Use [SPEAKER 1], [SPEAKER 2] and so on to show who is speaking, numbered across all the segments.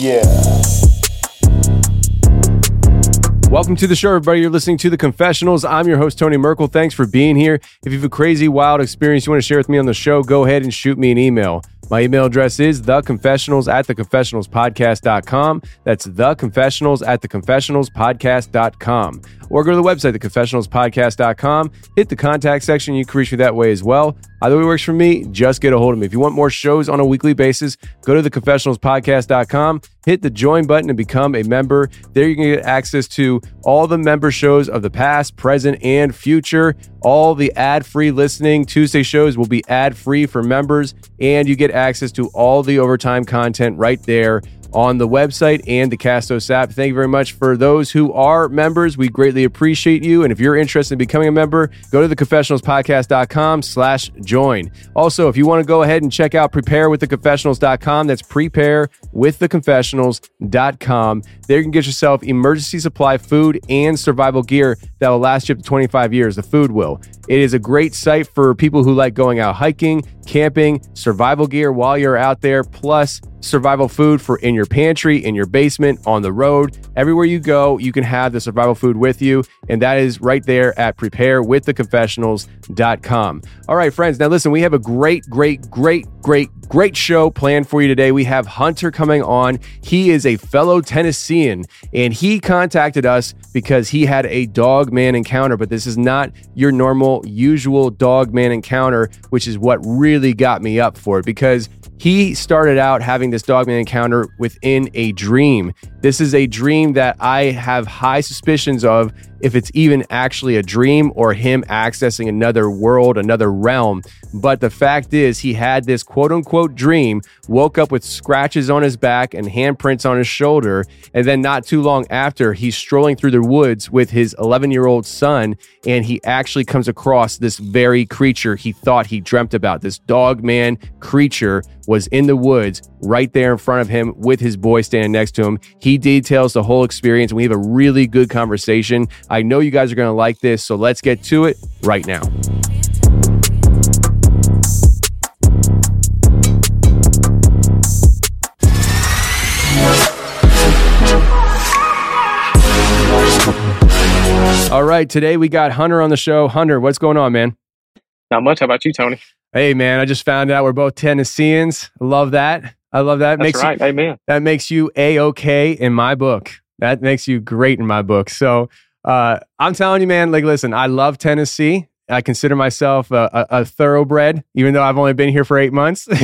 [SPEAKER 1] Yeah. Welcome to the show, everybody. You're listening to The Confessionals. I'm your host, Tony Merkel. Thanks for being here. If you have a crazy, wild experience you want to share with me on the show, go ahead and shoot me an email. My email address is theconfessionals at theconfessionalspodcast.com. That's theconfessionals at theconfessionalspodcast.com. Or go to the website, theconfessionalspodcast.com. Hit the contact section. You can reach me that way as well. Either way works for me. Just get a hold of me. If you want more shows on a weekly basis, go to theconfessionalspodcast.com. Hit the join button and become a member. There you can get access to all the member shows of the past, present, and future. All the ad free listening Tuesday shows will be ad free for members, and you get access to all the overtime content right there on the website and the Castos app. Thank you very much for those who are members. We greatly appreciate you. And if you're interested in becoming a member, go to theconfessionalspodcast.com slash join. Also, if you want to go ahead and check out preparewiththeconfessionals.com, that's preparewiththeconfessionals.com. There you can get yourself emergency supply food and survival gear that will last you up to 25 years. The food will. It is a great site for people who like going out hiking, camping, survival gear while you're out there, plus survival food for in your pantry, in your basement, on the road. Everywhere you go, you can have the survival food with you. And that is right there at preparewiththeconfessionals.com. All right, friends. Now, listen, we have a great, great, great, great, great show planned for you today. We have Hunter coming on. He is a fellow Tennessean and he contacted us because he had a dog man encounter, but this is not your normal, usual dog man encounter, which is what really got me up for it because he started out having this dogman encounter within a dream. This is a dream that I have high suspicions of if it's even actually a dream or him accessing another world, another realm. But the fact is, he had this quote unquote dream, woke up with scratches on his back and handprints on his shoulder. And then, not too long after, he's strolling through the woods with his 11 year old son, and he actually comes across this very creature he thought he dreamt about. This dog man creature was in the woods right there in front of him with his boy standing next to him. He details the whole experience, and we have a really good conversation. I know you guys are going to like this, so let's get to it right now. All right, today we got Hunter on the show. Hunter, what's going on, man?
[SPEAKER 2] Not much. How about you, Tony?
[SPEAKER 1] Hey, man, I just found out we're both Tennesseans. Love that. I love that.
[SPEAKER 2] That's
[SPEAKER 1] makes
[SPEAKER 2] right.
[SPEAKER 1] You,
[SPEAKER 2] Amen.
[SPEAKER 1] That makes you a okay in my book. That makes you great in my book. So uh, I'm telling you, man. Like, listen, I love Tennessee. I consider myself a, a, a thoroughbred, even though I've only been here for eight months.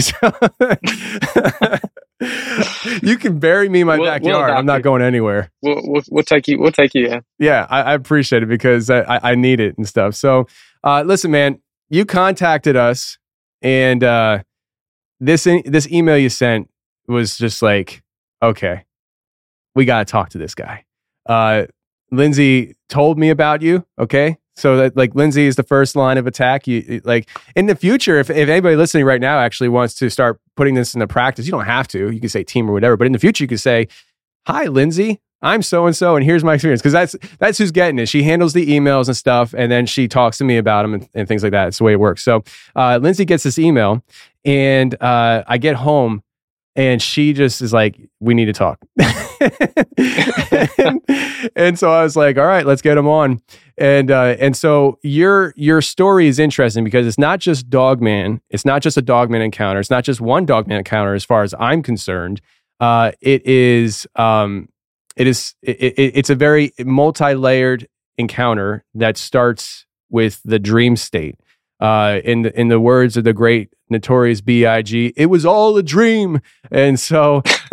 [SPEAKER 1] you can bury me in my
[SPEAKER 2] We'll- we'll
[SPEAKER 1] backyard. I'm not
[SPEAKER 2] you.
[SPEAKER 1] going anywhere.
[SPEAKER 2] We'll, we'll, we'll take you. We'll take you. Yeah.
[SPEAKER 1] Yeah, I, I appreciate it because I, I I need it and stuff. So, uh, listen, man, you contacted us, and uh, this this email you sent was just like, okay, we got to talk to this guy. Uh, Lindsay told me about you, okay, So that like Lindsay is the first line of attack. You like in the future, if, if anybody listening right now actually wants to start putting this into practice, you don't have to. You can say team or whatever, but in the future, you can say, "Hi, Lindsay. I'm so and so, and here's my experience." Because that's that's who's getting it. She handles the emails and stuff, and then she talks to me about them and, and things like that. It's the way it works. So uh, Lindsay gets this email, and uh, I get home, and she just is like, "We need to talk." and, and so I was like, "All right, let's get him on." And uh, and so your your story is interesting because it's not just Dogman. It's not just a Dogman encounter. It's not just one Dogman encounter, as far as I'm concerned. Uh, it is um, it is it, it, it's a very multi-layered encounter that starts with the dream state. Uh, in the in the words of the great notorious Big, it was all a dream, and so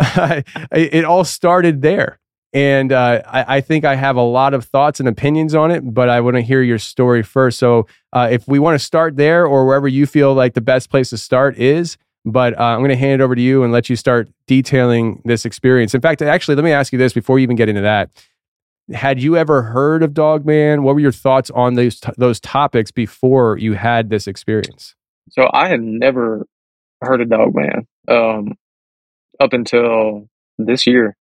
[SPEAKER 1] it all started there. And uh, I, I, think I have a lot of thoughts and opinions on it, but I want to hear your story first. So, uh, if we want to start there or wherever you feel like the best place to start is, but uh, I'm going to hand it over to you and let you start detailing this experience. In fact, actually, let me ask you this before you even get into that. Had you ever heard of Dog Man? What were your thoughts on those t- those topics before you had this experience?
[SPEAKER 2] So I had never heard of Dogman um, up until this year.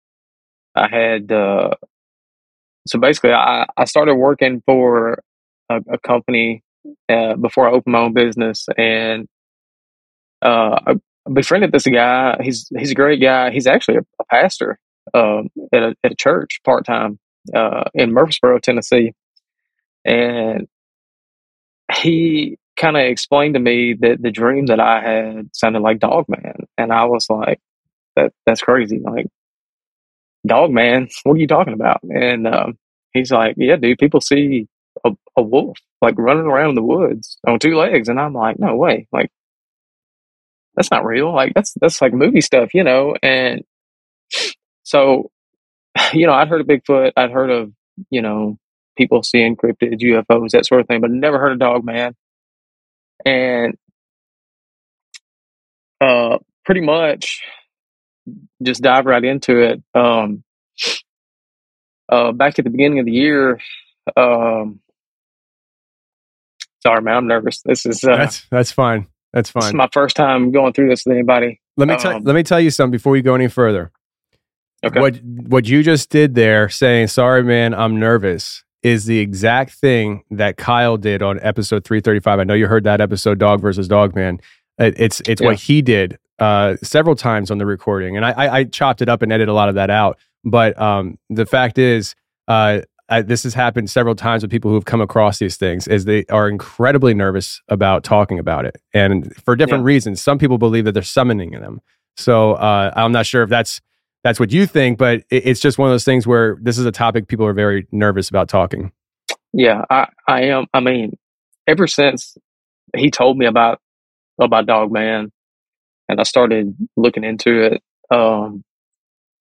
[SPEAKER 2] I had uh, so basically I, I started working for a, a company uh, before I opened my own business, and uh, I befriended this guy. He's he's a great guy. He's actually a, a pastor um, at, a, at a church part time uh, in Murfreesboro, Tennessee, and he kind of explained to me that the dream that I had sounded like Dog Man, and I was like, "That that's crazy! Like dog man, what are you talking about? And um, he's like, yeah, dude, people see a, a wolf like running around in the woods on two legs. And I'm like, no way. Like, that's not real. Like, that's, that's like movie stuff, you know? And so, you know, I'd heard of Bigfoot. I'd heard of, you know, people seeing cryptids, UFOs, that sort of thing, but never heard of dog man. And, uh, pretty much just dive right into it. Um, uh, back at the beginning of the year, um, sorry, man, I'm nervous. This is uh,
[SPEAKER 1] that's that's fine. That's fine. This
[SPEAKER 2] is my first time going through this with anybody.
[SPEAKER 1] Let me tell. Um, let me tell you something before we go any further. Okay. What what you just did there, saying "Sorry, man, I'm nervous," is the exact thing that Kyle did on episode 335. I know you heard that episode, Dog versus Dog Man. It's it's yeah. what he did uh, several times on the recording, and I, I, I, chopped it up and edited a lot of that out. But um, the fact is, uh, I, this has happened several times with people who have come across these things, is they are incredibly nervous about talking about it, and for different yeah. reasons. Some people believe that they're summoning them. So uh, I'm not sure if that's that's what you think, but it, it's just one of those things where this is a topic people are very nervous about talking.
[SPEAKER 2] Yeah, I, I am. I mean, ever since he told me about about Dog Man, and I started looking into it. Um,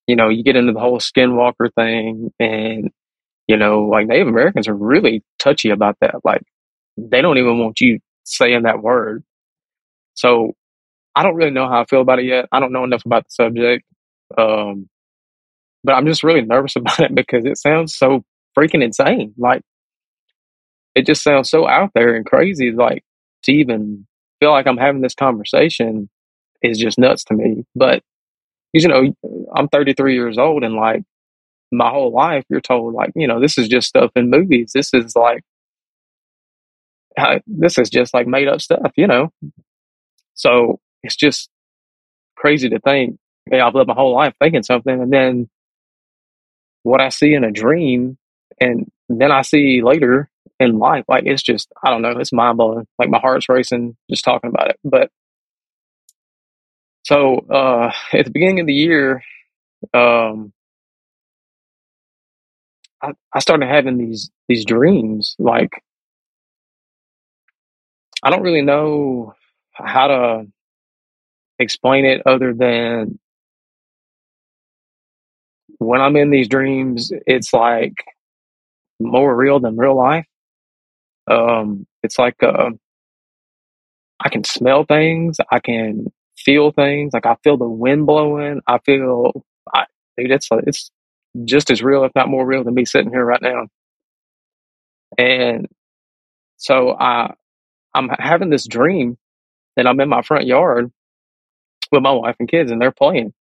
[SPEAKER 2] you know, you get into the whole skinwalker thing, and you know, like Native Americans are really touchy about that. Like, they don't even want you saying that word. So, I don't really know how I feel about it yet. I don't know enough about the subject, um, but I'm just really nervous about it because it sounds so freaking insane. Like, it just sounds so out there and crazy. Like to even feel like I'm having this conversation is just nuts to me. But you know, I'm 33 years old, and like my whole life, you're told like, you know, this is just stuff in movies. This is like, this is just like made up stuff, you know. So it's just crazy to think. Hey, I've lived my whole life thinking something, and then what I see in a dream, and then I see later in life, like it's just, I don't know, it's mind blowing. Like my heart's racing just talking about it. But so uh, at the beginning of the year, um, I, I started having these these dreams. Like I don't really know how to explain it other than when I'm in these dreams, it's like more real than real life. Um, it's like uh, I can smell things. I can feel things. Like I feel the wind blowing. I feel, I, dude, it's it's just as real, if not more real, than me sitting here right now. And so I I'm having this dream that I'm in my front yard with my wife and kids, and they're playing.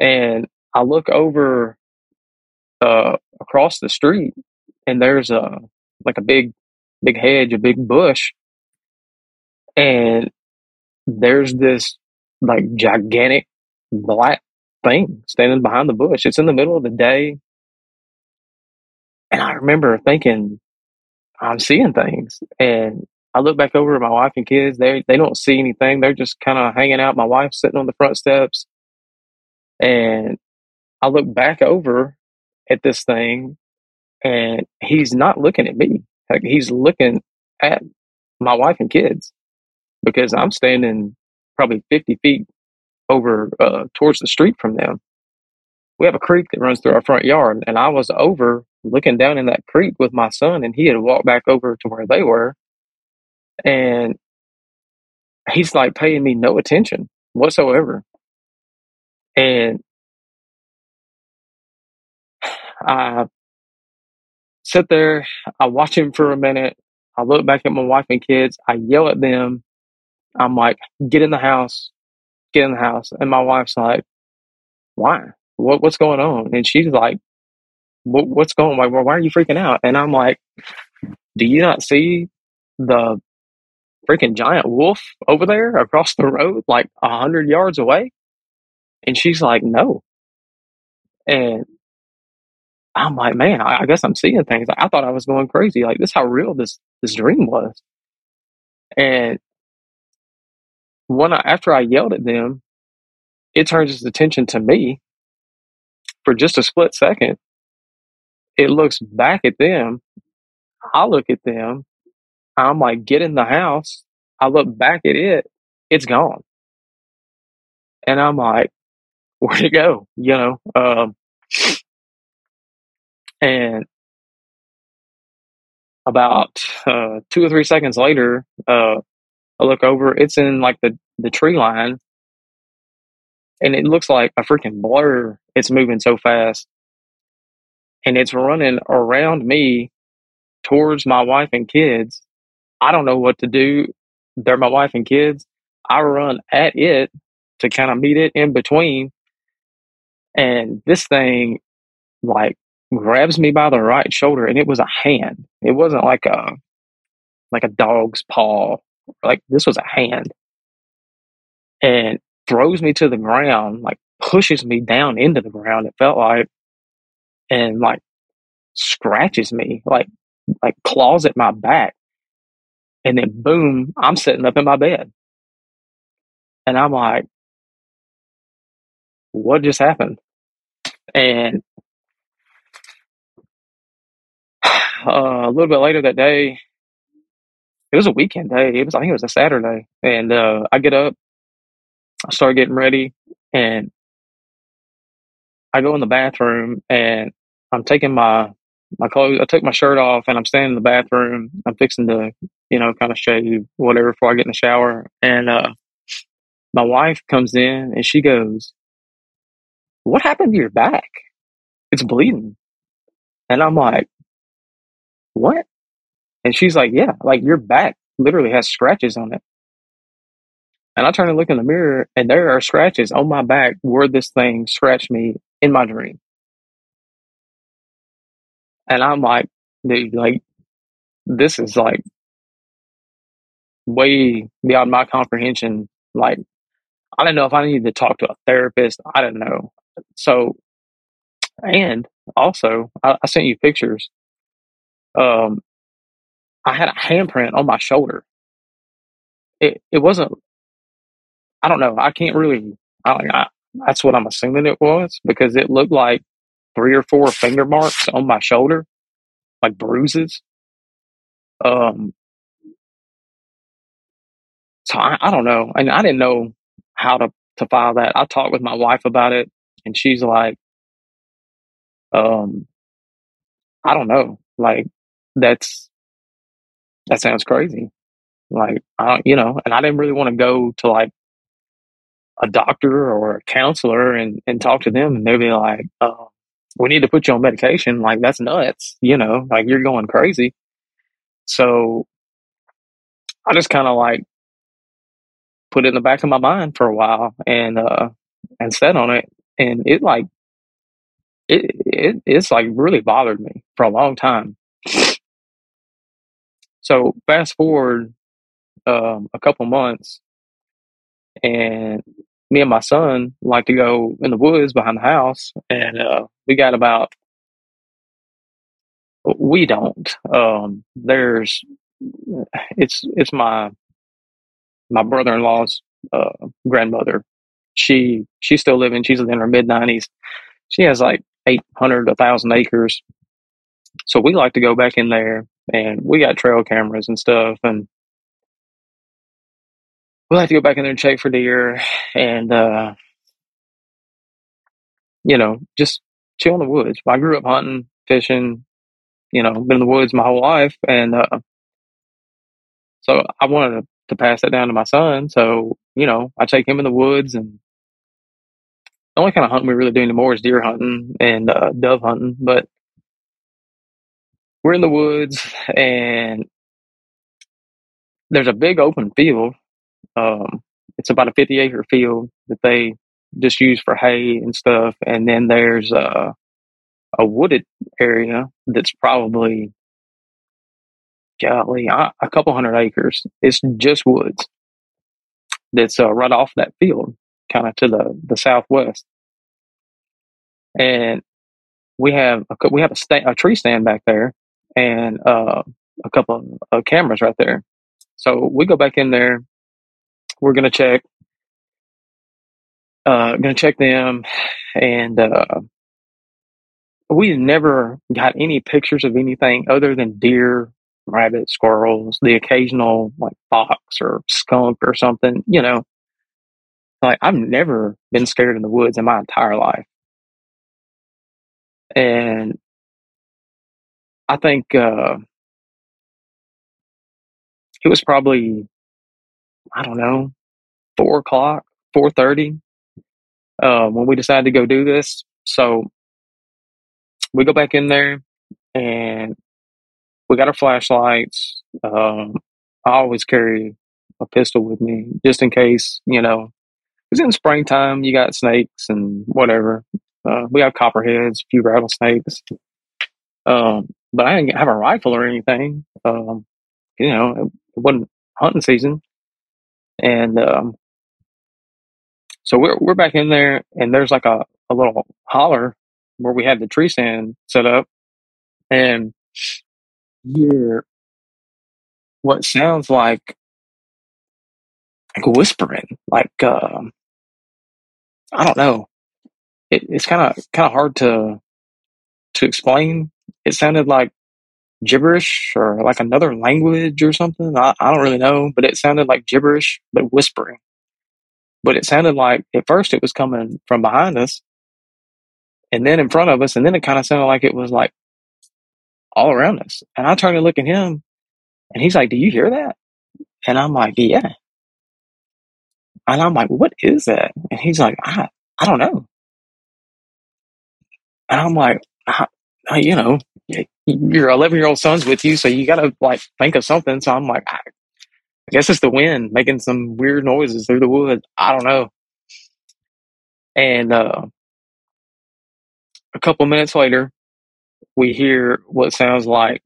[SPEAKER 2] And I look over uh, across the street, and there's a like a big, big hedge, a big bush, and there's this like gigantic black thing standing behind the bush. It's in the middle of the day, and I remember thinking, I'm seeing things, and I look back over at my wife and kids. They they don't see anything. They're just kind of hanging out. My wife's sitting on the front steps, and I look back over at this thing, and he's not looking at me. Like he's looking at my wife and kids because I'm standing probably 50 feet over uh, towards the street from them. We have a creek that runs through our front yard, and I was over looking down in that creek with my son, and he had walked back over to where they were, and he's like paying me no attention whatsoever. And I sit there, I watch him for a minute, I look back at my wife and kids, I yell at them. I'm like, get in the house, get in the house. And my wife's like, why? What, what's going on? And she's like, what, what's going on? Why are you freaking out? And I'm like, do you not see the freaking giant wolf over there across the road, like a hundred yards away? And she's like, no. And I'm like, man, I, I guess I'm seeing things. I thought I was going crazy. Like this, how real this this dream was. And when I, after I yelled at them, it turns its attention to me for just a split second. It looks back at them. I look at them. I'm like, get in the house. I look back at it. It's gone. And I'm like, where'd it go? You know, um, and about uh, two or three seconds later, uh, I look over. It's in like the the tree line, and it looks like a freaking blur. It's moving so fast, and it's running around me towards my wife and kids. I don't know what to do. They're my wife and kids. I run at it to kind of meet it in between. And this thing like grabs me by the right shoulder and it was a hand. It wasn't like a like a dog's paw. Like this was a hand. And throws me to the ground, like pushes me down into the ground, it felt like, and like scratches me, like like claws at my back. And then boom, I'm sitting up in my bed. And I'm like, what just happened? And uh, a little bit later that day, it was a weekend day. It was, I think it was a Saturday. And uh, I get up, I start getting ready, and I go in the bathroom and I'm taking my my clothes. I took my shirt off and I'm standing in the bathroom. I'm fixing to, you know, kind of shave whatever before I get in the shower. And uh, my wife comes in and she goes, "What happened to your back? It's bleeding." And I'm like, "What?" And she's like, "Yeah, like your back literally has scratches on it." And I turn and look in the mirror, and there are scratches on my back where this thing scratched me in my dream. And I'm like, dude, like, this is like way beyond my comprehension. Like, I don't know if I need to talk to a therapist. I don't know. So, and also, I, I sent you pictures. Um, I had a handprint on my shoulder. It it wasn't. I don't know. I can't really. I, I that's what I'm assuming it was because it looked like three or four finger marks on my shoulder, like bruises. Um, so I, I don't know, and I didn't know how to to file that. I talked with my wife about it, and she's like, um, I don't know, like that's that sounds crazy. Like I don't, you know, and I didn't really want to go to like a doctor or a counselor and and talk to them, and they'd be like, "Oh, we need to put you on medication." Like that's nuts, you know, like you're going crazy. So I just kind of like put it in the back of my mind for a while and uh and sat on it and it like it, it it's like really bothered me for a long time. So fast forward um, a couple months, and me and my son like to go in the woods behind the house, and uh, we got about we don't. Um, there's it's it's my my brother in law's uh, grandmother. She she's still living. She's in her mid nineties. She has like eight hundred, a thousand acres. So we like to go back in there, and we got trail cameras and stuff, and we like to go back in there and check for deer, and uh, you know, just chill in the woods. I grew up hunting, fishing, you know, been in the woods my whole life, and uh, so I wanted to, to pass that down to my son. So you know, I take him in the woods, and the only kind of hunting we really do anymore is deer hunting and uh, dove hunting. But we're in the woods, and there's a big open field. Um, it's about a 50 acre field that they just use for hay and stuff, and then there's uh, a wooded area that's probably golly a a couple hundred acres. It's just woods that's uh, right off that field, kind of to the the southwest, and we have a, we have a, sta- a tree stand back there, and uh, a couple of uh, cameras right there. So we go back in there. We're gonna check. Uh, gonna check them, and uh, we never got any pictures of anything other than deer, rabbit, squirrels, the occasional like fox or skunk or something. You know, like I've never been scared in the woods in my entire life, and I think uh, it was probably I don't know four o'clock, four thirty uh, when we decided to go do this. So we go back in there and we got our flashlights. Um, I always carry a pistol with me just in case, you know, because in springtime you got snakes and whatever. Uh, we have copperheads, a few rattlesnakes. Um, but I didn't have a rifle or anything. Um, you know, it, wasn't hunting season. And um, so we're we're back in there, and there's like a, a little holler where we had the tree stand set up, and hear what sounds like like whispering, like um, I don't know. It, it's kind of kind of hard to to explain. It sounded like gibberish or like another language or something. I, I don't really know, but it sounded like gibberish, but whispering. But it sounded like at first it was coming from behind us, and then in front of us, and then it kind of sounded like it was like all around us. And I turned to look at him, and he's like, "Do you hear that?" And I'm like, "Yeah." And I'm like, "What is that?" And he's like, "I I don't know." And I'm like, I, I, "You know, your 11 year old son's with you, so you got to like think of something." So I'm like, I, "I guess it's the wind making some weird noises through the woods." I don't know. And uh, a couple minutes later, we hear what sounds like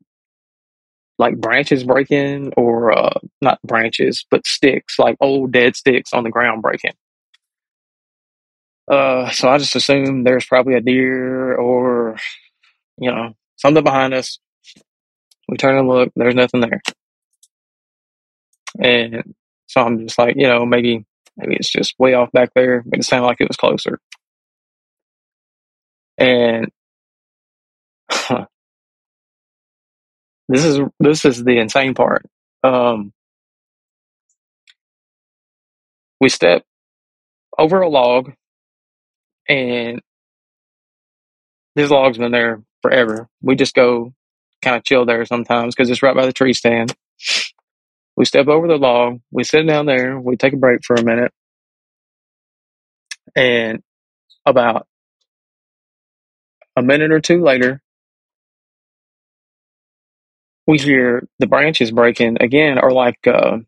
[SPEAKER 2] like branches breaking or uh, not branches but sticks like old dead sticks on the ground breaking uh, so i just assume there's probably a deer or you know something behind us. We turn and look. There's nothing there. And so i'm just like you know maybe maybe it's just way off back there. But it sounded like it was closer. And this is this is the insane part. Um we step over a log and this log's been there forever. We just go kind of chill there sometimes because it's right by the tree stand. We step over the log, we sit down there, we take a break for a minute, and about a minute or two later, we hear the branches breaking again, or like uh,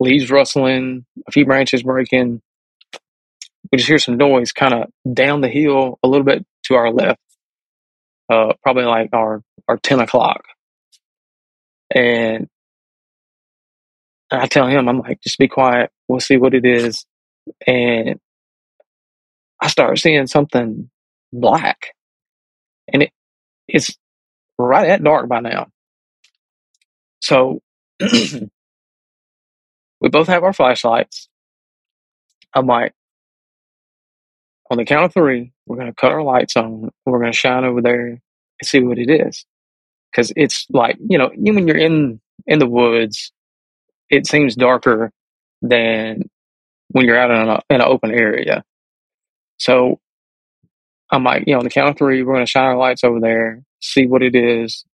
[SPEAKER 2] leaves rustling, a few branches breaking. We just hear some noise kind of down the hill a little bit to our left, uh, probably like our, our 10 o'clock. And I tell him, I'm like, just be quiet. We'll see what it is. And I start seeing something black. And it, it's right at dark by now. So we both have our flashlights. I'm like, on the count of three, we're going to cut our lights on. We're going to shine over there and see what it is. Cause it's like, you know, when you're in, in the woods, it seems darker than when you're out in, a, in an open area. So I'm like, you know, on the count of three, we're going to shine our lights over there, see what it is.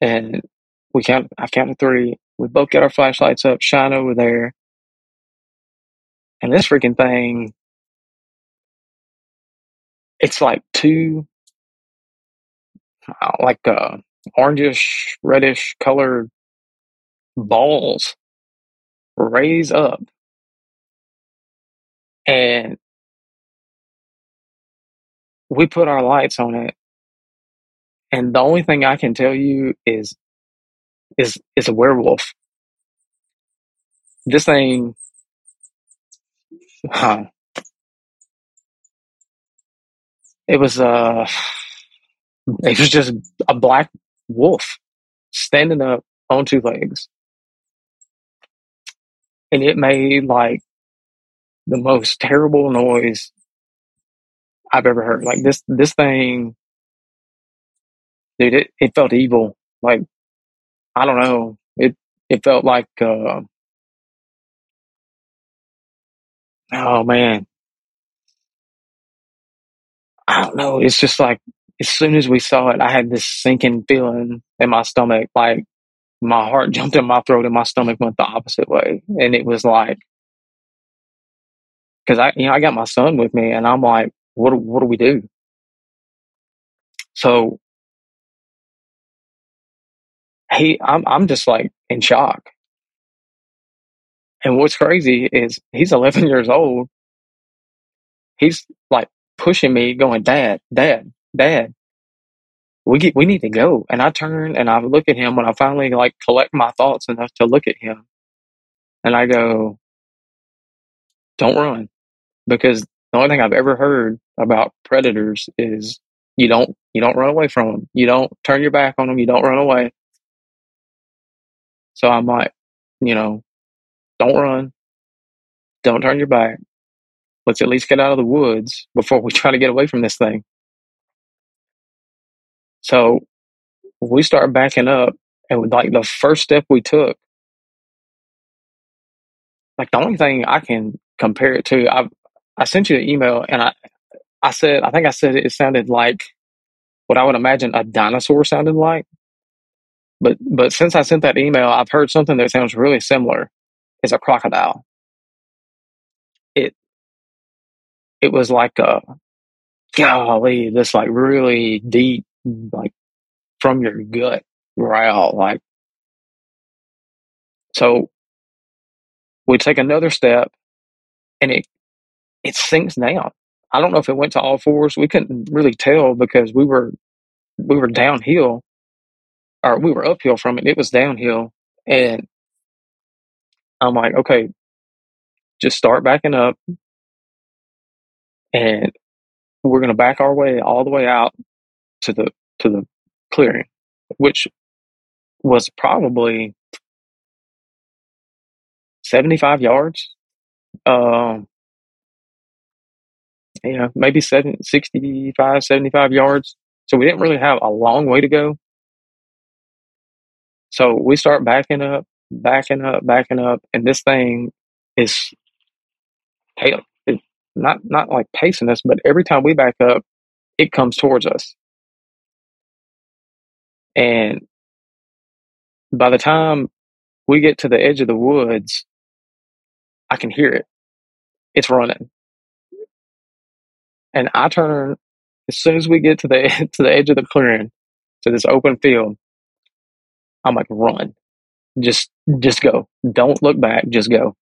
[SPEAKER 2] And we count, I counted three. We both get our flashlights up, shine over there. And this freaking thing, it's like two, uh, like, uh, orangish, reddish colored balls raise up. And we put our lights on it. And the only thing I can tell you is is is a werewolf. This thing huh, it was uh it was just a black wolf standing up on two legs. And it made like the most terrible noise I've ever heard. Like this this thing dude, it, it felt evil. Like I don't know. It it felt like uh oh man. I don't know. It's just like as soon as we saw it, I had this sinking feeling in my stomach, like my heart jumped in my throat and my stomach went the opposite way. And it was like, cause I, you know, I got my son with me and I'm like, what, what do we do? So he, I'm, I'm just like in shock. And what's crazy is he's 11 years old. He's like pushing me going, dad, dad, dad, we get, we need to go. And I turn and I look at him when I finally like collect my thoughts enough to look at him and I go, don't run because the only thing I've ever heard about predators is you don't, you don't run away from them. You don't turn your back on them. You don't run away. So I'm like, you know, don't run. Don't turn your back. Let's at least get out of the woods before we try to get away from this thing. So we start backing up and like the first step we took, like the only thing I can compare it to, I I sent you an email and I I said I think I said it, sounded like what I would imagine a dinosaur sounded like. But but since I sent that email, I've heard something that sounds really similar. It's a crocodile. It it was like a golly, this like really deep, like from your gut growl, like so. We take another step, and it it sinks down. I don't know if it went to all fours. We couldn't really tell because we were we were downhill, or we were uphill from it. It was downhill, and I'm like, okay, just start backing up, and we're gonna back our way all the way out to the to the clearing, which was probably 75 yards. Um, yeah, maybe seven, 65, 75 yards. So we didn't really have a long way to go. So we start backing up, backing up, backing up, and this thing is it, not not like pacing us, but every time we back up, it comes towards us. And by the time we get to the edge of the woods, I can hear it. It's running. And I turn as soon as we get to the to the edge of the clearing, to this open field, I'm like, run. Just just go. Don't look back, just go.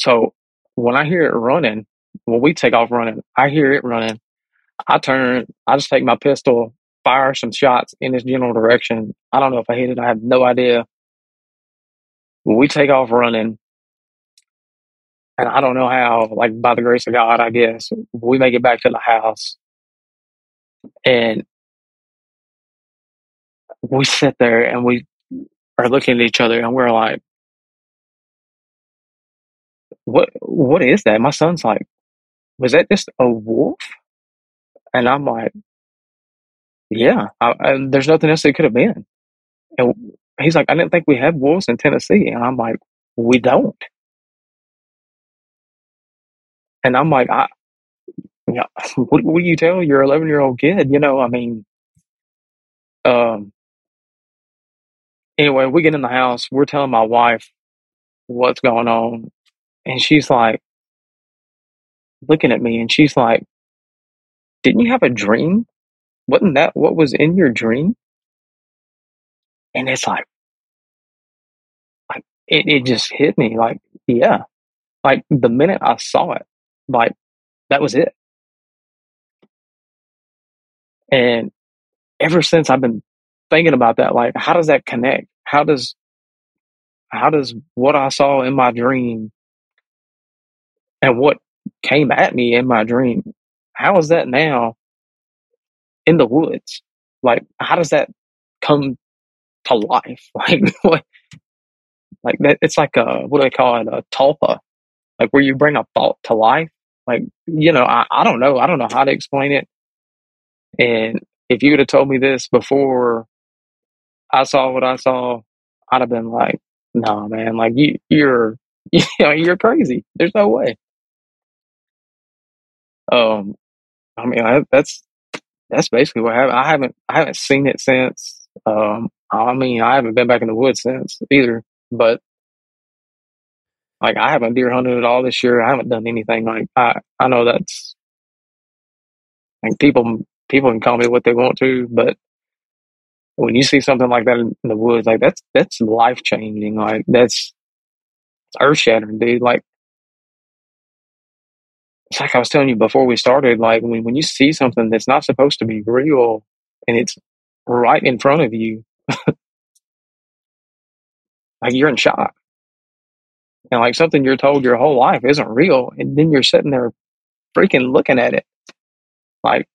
[SPEAKER 2] So when I hear it running, when we take off running, I hear it running. I turn, I just take my pistol, fire some shots in this general direction. I don't know if I hit it, I have no idea. When we take off running, and I don't know how, like by the grace of God, I guess, we make it back to the house. And we sit there and we are looking at each other and we're like, what what is that? My son's like, was that just a wolf? And I'm like, yeah, I, I, there's nothing else it could have been. And he's like, I didn't think we had wolves in Tennessee. And I'm like, we don't. And I'm like, I, yeah, what, do you tell your 11 year old kid? You know, I mean, um, anyway, we get in the house, we're telling my wife what's going on. And she's like, looking at me and she's like, didn't you have a dream? Wasn't that what was in your dream? And it's like, like it, it just hit me like, yeah, like the minute I saw it, like that was it. And ever since I've been thinking about that, like, how does that connect? How does, how does what I saw in my dream and what came at me in my dream, how is that now in the woods? Like, how does that come to life? Like, what? Like that? It's like a what do they call it? A tulpa, like where you bring a thought to life. Like, you know, I, I don't know. I don't know how to explain it. And if you would have told me this before I saw what I saw, I'd have been like, "No, nah, man! Like you, you're, you know, you're crazy. There's no way." Um, I mean, I, that's that's basically what happened. I haven't I haven't seen it since. Um, I mean, I haven't been back in the woods since either. But like, I haven't deer hunted at all this year. I haven't done anything. Like, I I know that's like people people can call me what they want to, but when you see something like that in the woods, like that's that's life changing. Like that's earth shattering, dude. Like it's like I was telling you before we started, like when, when you see something that's not supposed to be real and it's right in front of you, like you're in shock. And like something you're told your whole life isn't real. And then you're sitting there freaking looking at it. Like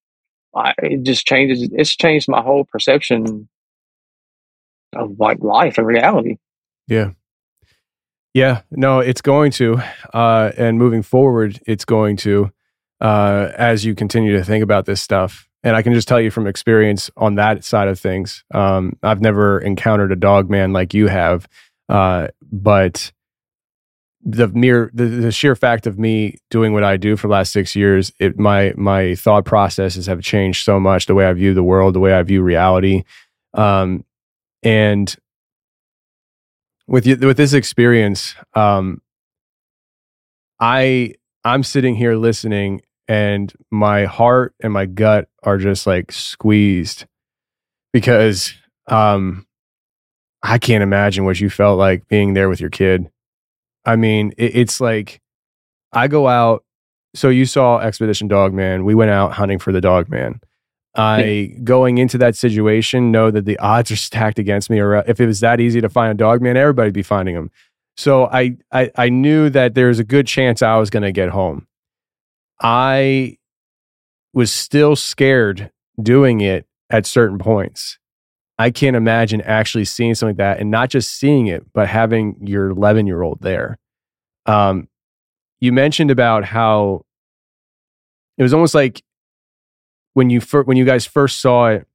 [SPEAKER 2] I, it just changes, it's changed my whole perception of like life and reality.
[SPEAKER 1] Yeah. Yeah, no, it's going to. Uh, and moving forward, it's going to, uh, as you continue to think about this stuff. And I can just tell you from experience on that side of things, um, I've never encountered a dog man like you have. Uh, but the mere the, the, sheer fact of me doing what I do for the last six years, it my my thought processes have changed so much. The way I view the world, the way I view reality, um, and with you, with this experience, um, I I'm sitting here listening, and my heart and my gut are just like squeezed because um, I can't imagine what you felt like being there with your kid. I mean, it, it's like I go out. So you saw Expedition Dog Man. We went out hunting for the Dog Man. I going into that situation know that the odds are stacked against me. Or if it was that easy to find a dog man, everybody'd be finding them. So I I, I knew that there was a good chance I was going to get home. I was still scared doing it at certain points. I can't imagine actually seeing something like that and not just seeing it, but having your 11 year old there. Um, you mentioned about how it was almost like when you fir- when you guys first saw it,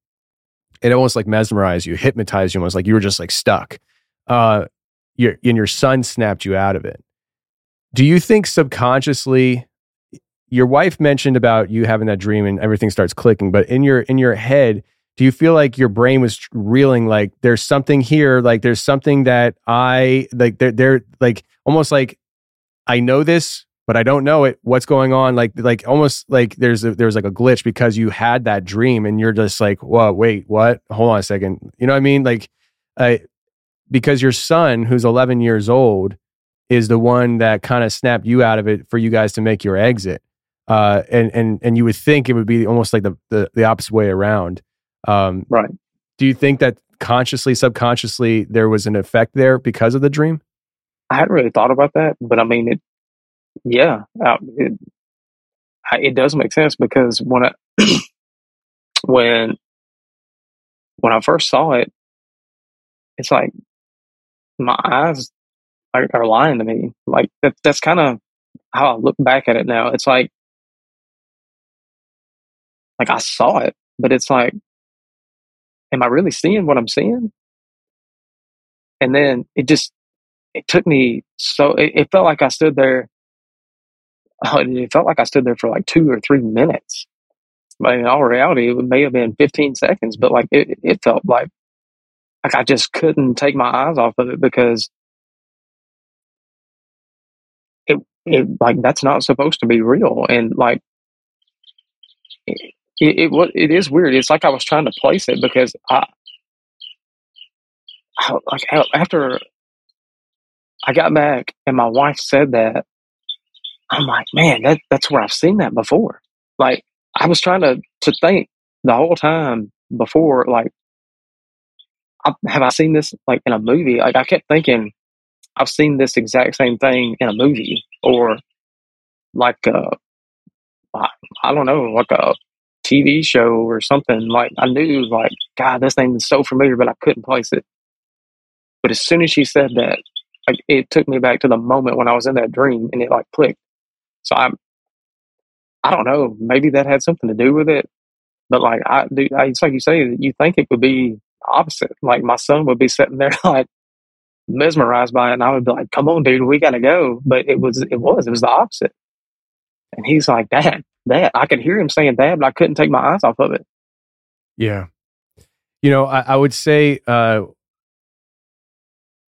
[SPEAKER 1] it almost like mesmerized you, hypnotized you, almost like you were just like stuck. Uh, your and your son snapped you out of it. Do you think subconsciously? Your wife mentioned about you having that dream and everything starts clicking, but in your in your head, do you feel like your brain was reeling like there's something here, like there's something that I like they're, they're like almost like I know this, but I don't know it. What's going on? Like, like almost like there's a, there's like a glitch because you had that dream and you're just like, whoa, wait, what? Hold on a second. You know what I mean? Like, uh, because your son, who's 11 years old, is the one that kind of snapped you out of it for you guys to make your exit. Uh, and and and you would think it would be almost like the the, the opposite way around. Um,
[SPEAKER 2] right.
[SPEAKER 1] Do you think that consciously, subconsciously, there was an effect there because of the dream?
[SPEAKER 2] I hadn't really thought about that, but I mean, it. Yeah, uh, it, I, it does make sense because when I when when I first saw it, it's like my eyes are, are lying to me. Like that, that's kind of how I look back at it now. It's like like I saw it, but it's like, am I really seeing what I'm seeing? And then it just it took me so it, it felt like I stood there. It felt like I stood there for like two or three minutes. But in all reality, it may have been 15 seconds, but like it, it felt like like I just couldn't take my eyes off of it because it it like that's not supposed to be real and like it, it, it it is weird. It's like I was trying to place it because I, I like after I got back and my wife said that I'm like, man, that that's where I've seen that before. Like I was trying to to think the whole time before, like, I, have I seen this like in a movie? Like I kept thinking I've seen this exact same thing in a movie or like uh, I, don't know, like a TV show or something. Like I knew, like God, this name is so familiar, but I couldn't place it. But as soon as she said that, like it took me back to the moment when I was in that dream, and it like clicked. So I'm, I don't know, maybe that had something to do with it. But like I do, it's like you say, you think it would be opposite. Like my son would be sitting there like mesmerized by it, and I would be like, "Come on, dude, we gotta go." But it was, it was, it was the opposite. And he's like, "Dad, Dad," I could hear him saying "Dad," but I couldn't take my eyes off of it.
[SPEAKER 1] Yeah. You know, I, I would say, uh,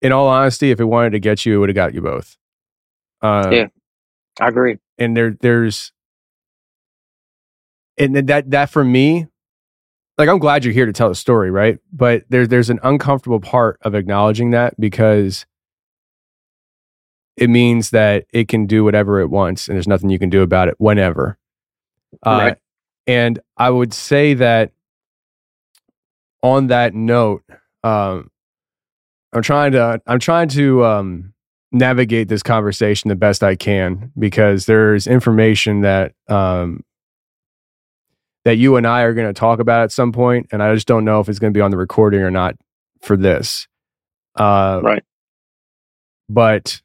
[SPEAKER 1] in all honesty, if it wanted to get you, it would have got you both.
[SPEAKER 2] Uh, yeah, I agree.
[SPEAKER 1] And there, there's, and that that for me, like I'm glad you're here to tell the story, right? But there's there's an uncomfortable part of acknowledging that because it means that it can do whatever it wants, and there's nothing you can do about it whenever. Uh, right. And I would say that on that note, um, I'm trying to I'm trying to um, navigate this conversation the best I can because there's information that um, that you and I are going to talk about at some point, and I just don't know if it's going to be on the recording or not for this.
[SPEAKER 2] Uh, right.
[SPEAKER 1] But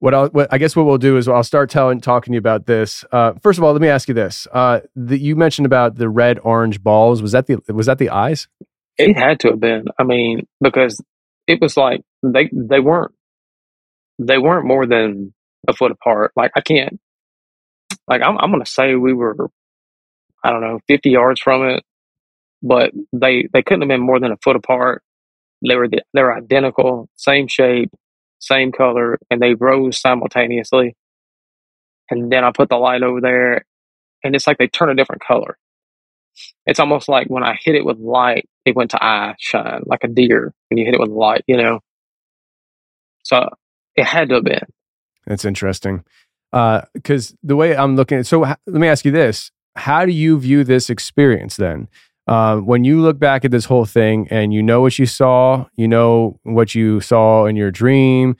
[SPEAKER 1] what, I'll, what I guess what we'll do is I'll start telling talking to you about this. Uh, first of all, let me ask you this: uh, the, you mentioned about the red orange balls. Was that the was that the eyes?
[SPEAKER 2] It had to have been. I mean, because it was like they they weren't they weren't more than a foot apart. Like I can't. Like I'm I'm gonna say we were, I don't know, fifty yards from it, but they they couldn't have been more than a foot apart. They were they were identical, same shape, same color, and they rose simultaneously. And then I put the light over there, and it's like they turn a different color. It's almost like when I hit it with light, it went to eye shine, like a deer when you hit it with light, you know? So it had to have been.
[SPEAKER 1] That's interesting. Because uh, the way I'm looking, so let me ask you this: How do you view this experience then? Uh, when you look back at this whole thing and you know what you saw, you know what you saw in your dream.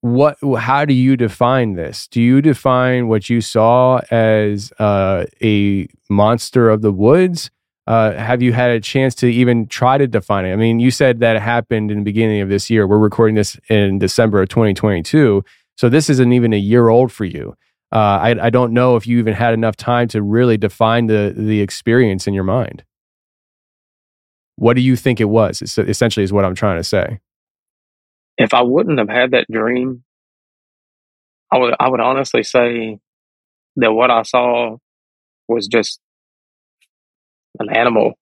[SPEAKER 1] What? How do you define this? Do you define what you saw as uh, a monster of the woods? Uh, have you had a chance to even try to define it? I mean, you said that it happened in the beginning of this year. We're recording this in December of 2022, so this isn't even a year old for you. Uh, I, I don't know if you even had enough time to really define the the experience in your mind. What do you think it was? Essentially, is what I'm trying to say.
[SPEAKER 2] If I wouldn't have had that dream, I would I would honestly say that what I saw was just an animal.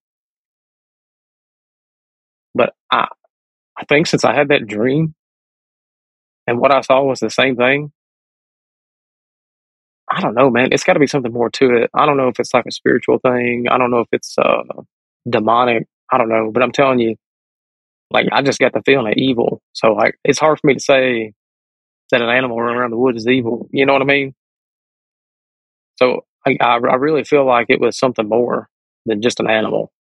[SPEAKER 2] But I I think since I had that dream and what I saw was the same thing, I don't know, man. It's got to be something more to it. I don't know if it's like a spiritual thing. I don't know if it's uh, demonic. I don't know, but I'm telling you, like I just got the feeling of evil. So like it's hard for me to say that an animal running around the woods is evil. You know what I mean? So I, I, I really feel like it was something more than just an animal.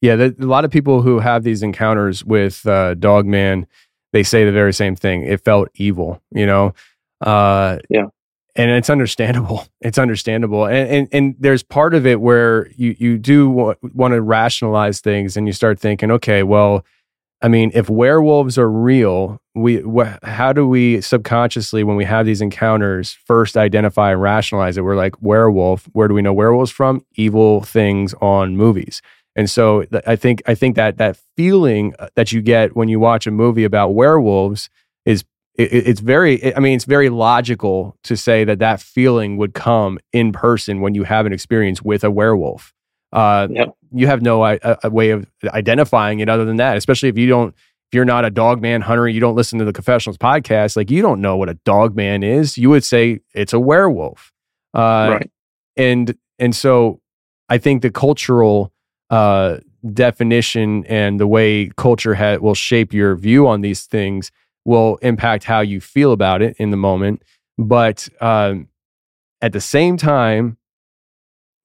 [SPEAKER 1] Yeah, the, a lot of people who have these encounters with uh, Dogman, they say the very same thing. It felt evil, you know. Uh,
[SPEAKER 2] yeah,
[SPEAKER 1] and it's understandable. It's understandable, and and, and there's part of it where you you do want, want to rationalize things, and you start thinking, okay, well, I mean, if werewolves are real, we wh- how do we subconsciously, when we have these encounters, first identify and rationalize it? We're like werewolf. Where do we know werewolves from? Evil things on movies. And so th- I think I think that that feeling uh, that you get when you watch a movie about werewolves is it, it's very I mean it's very logical to say that that feeling would come in person when you have an experience with a werewolf. Uh,
[SPEAKER 2] Yep.
[SPEAKER 1] You have no i- a, a way of identifying it other than that, especially if you don't if you're not a dog man hunter, you don't listen to the confessionals podcast, like you don't know what a dog man is. You would say it's a werewolf. Uh,
[SPEAKER 2] right.
[SPEAKER 1] and and so I think the cultural uh, definition and the way culture ha- will shape your view on these things will impact how you feel about it in the moment. But um, at the same time,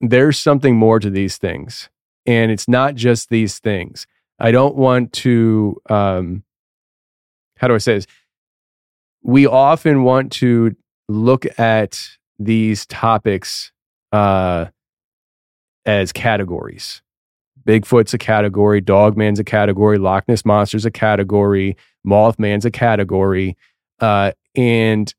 [SPEAKER 1] there's something more to these things, and it's not just these things. I don't want to. Um, how do I say this? We often want to look at these topics uh, as categories. Bigfoot's a category, Dogman's a category, Loch Ness Monster's a category, Mothman's a category. Uh, and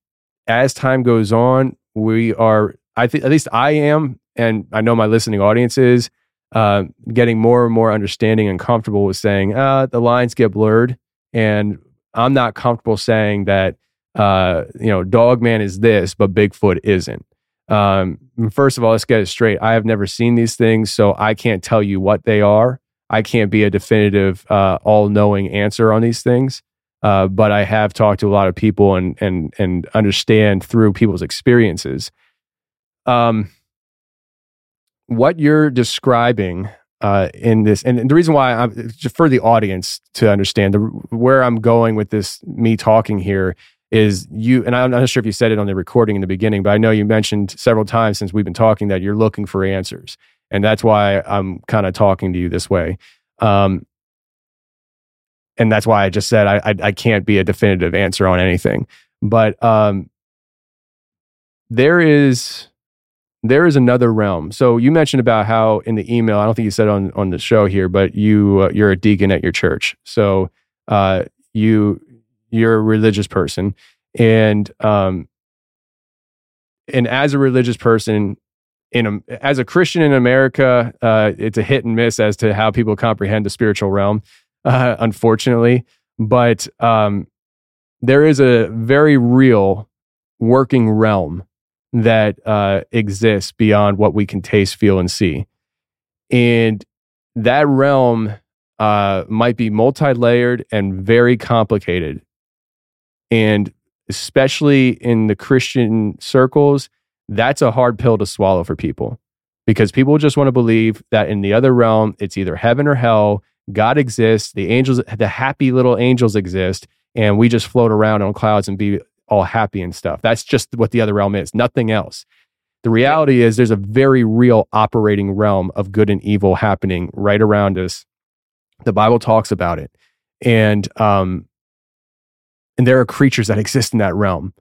[SPEAKER 1] as time goes on, we are, I think, at least I am, and I know my listening audience is, uh, getting more and more understanding and comfortable with saying, uh, the lines get blurred. And I'm not comfortable saying that, uh, you know, Dogman is this, but Bigfoot isn't. Um, first of all, let's get it straight. I have never seen these things, so I can't tell you what they are. I can't be a definitive, uh, all-knowing answer on these things. Uh, but I have talked to a lot of people and and and understand through people's experiences. Um, what you're describing uh, in this, and the reason why I'm just for the audience to understand the, where I'm going with this, me talking here is you, and I'm not sure if you said it on the recording in the beginning, but I know you mentioned several times since we've been talking that you're looking for answers, and that's why I'm kind of talking to you this way. Um, and that's why I just said I, I I can't be a definitive answer on anything, but um, there is there is another realm. So you mentioned about how in the email, I don't think you said on on the show here, but you uh, you're a deacon at your church. So uh, you you're a religious person, and um, and as a religious person in a, as a Christian in America, uh, it's a hit and miss as to how people comprehend the spiritual realm, unfortunately. But um, there is a very real working realm that uh, exists beyond what we can taste, feel, and see. And that realm uh, might be multi layered and very complicated. And especially in the Christian circles, that's a hard pill to swallow for people because people just want to believe that in the other realm, it's either heaven or hell. God exists, the angels, the happy little angels exist, and we just float around on clouds and be all happy and stuff. That's just what the other realm is, nothing else. The reality is there's a very real operating realm of good and evil happening right around us. The Bible talks about it. And um and there are creatures that exist in that realm.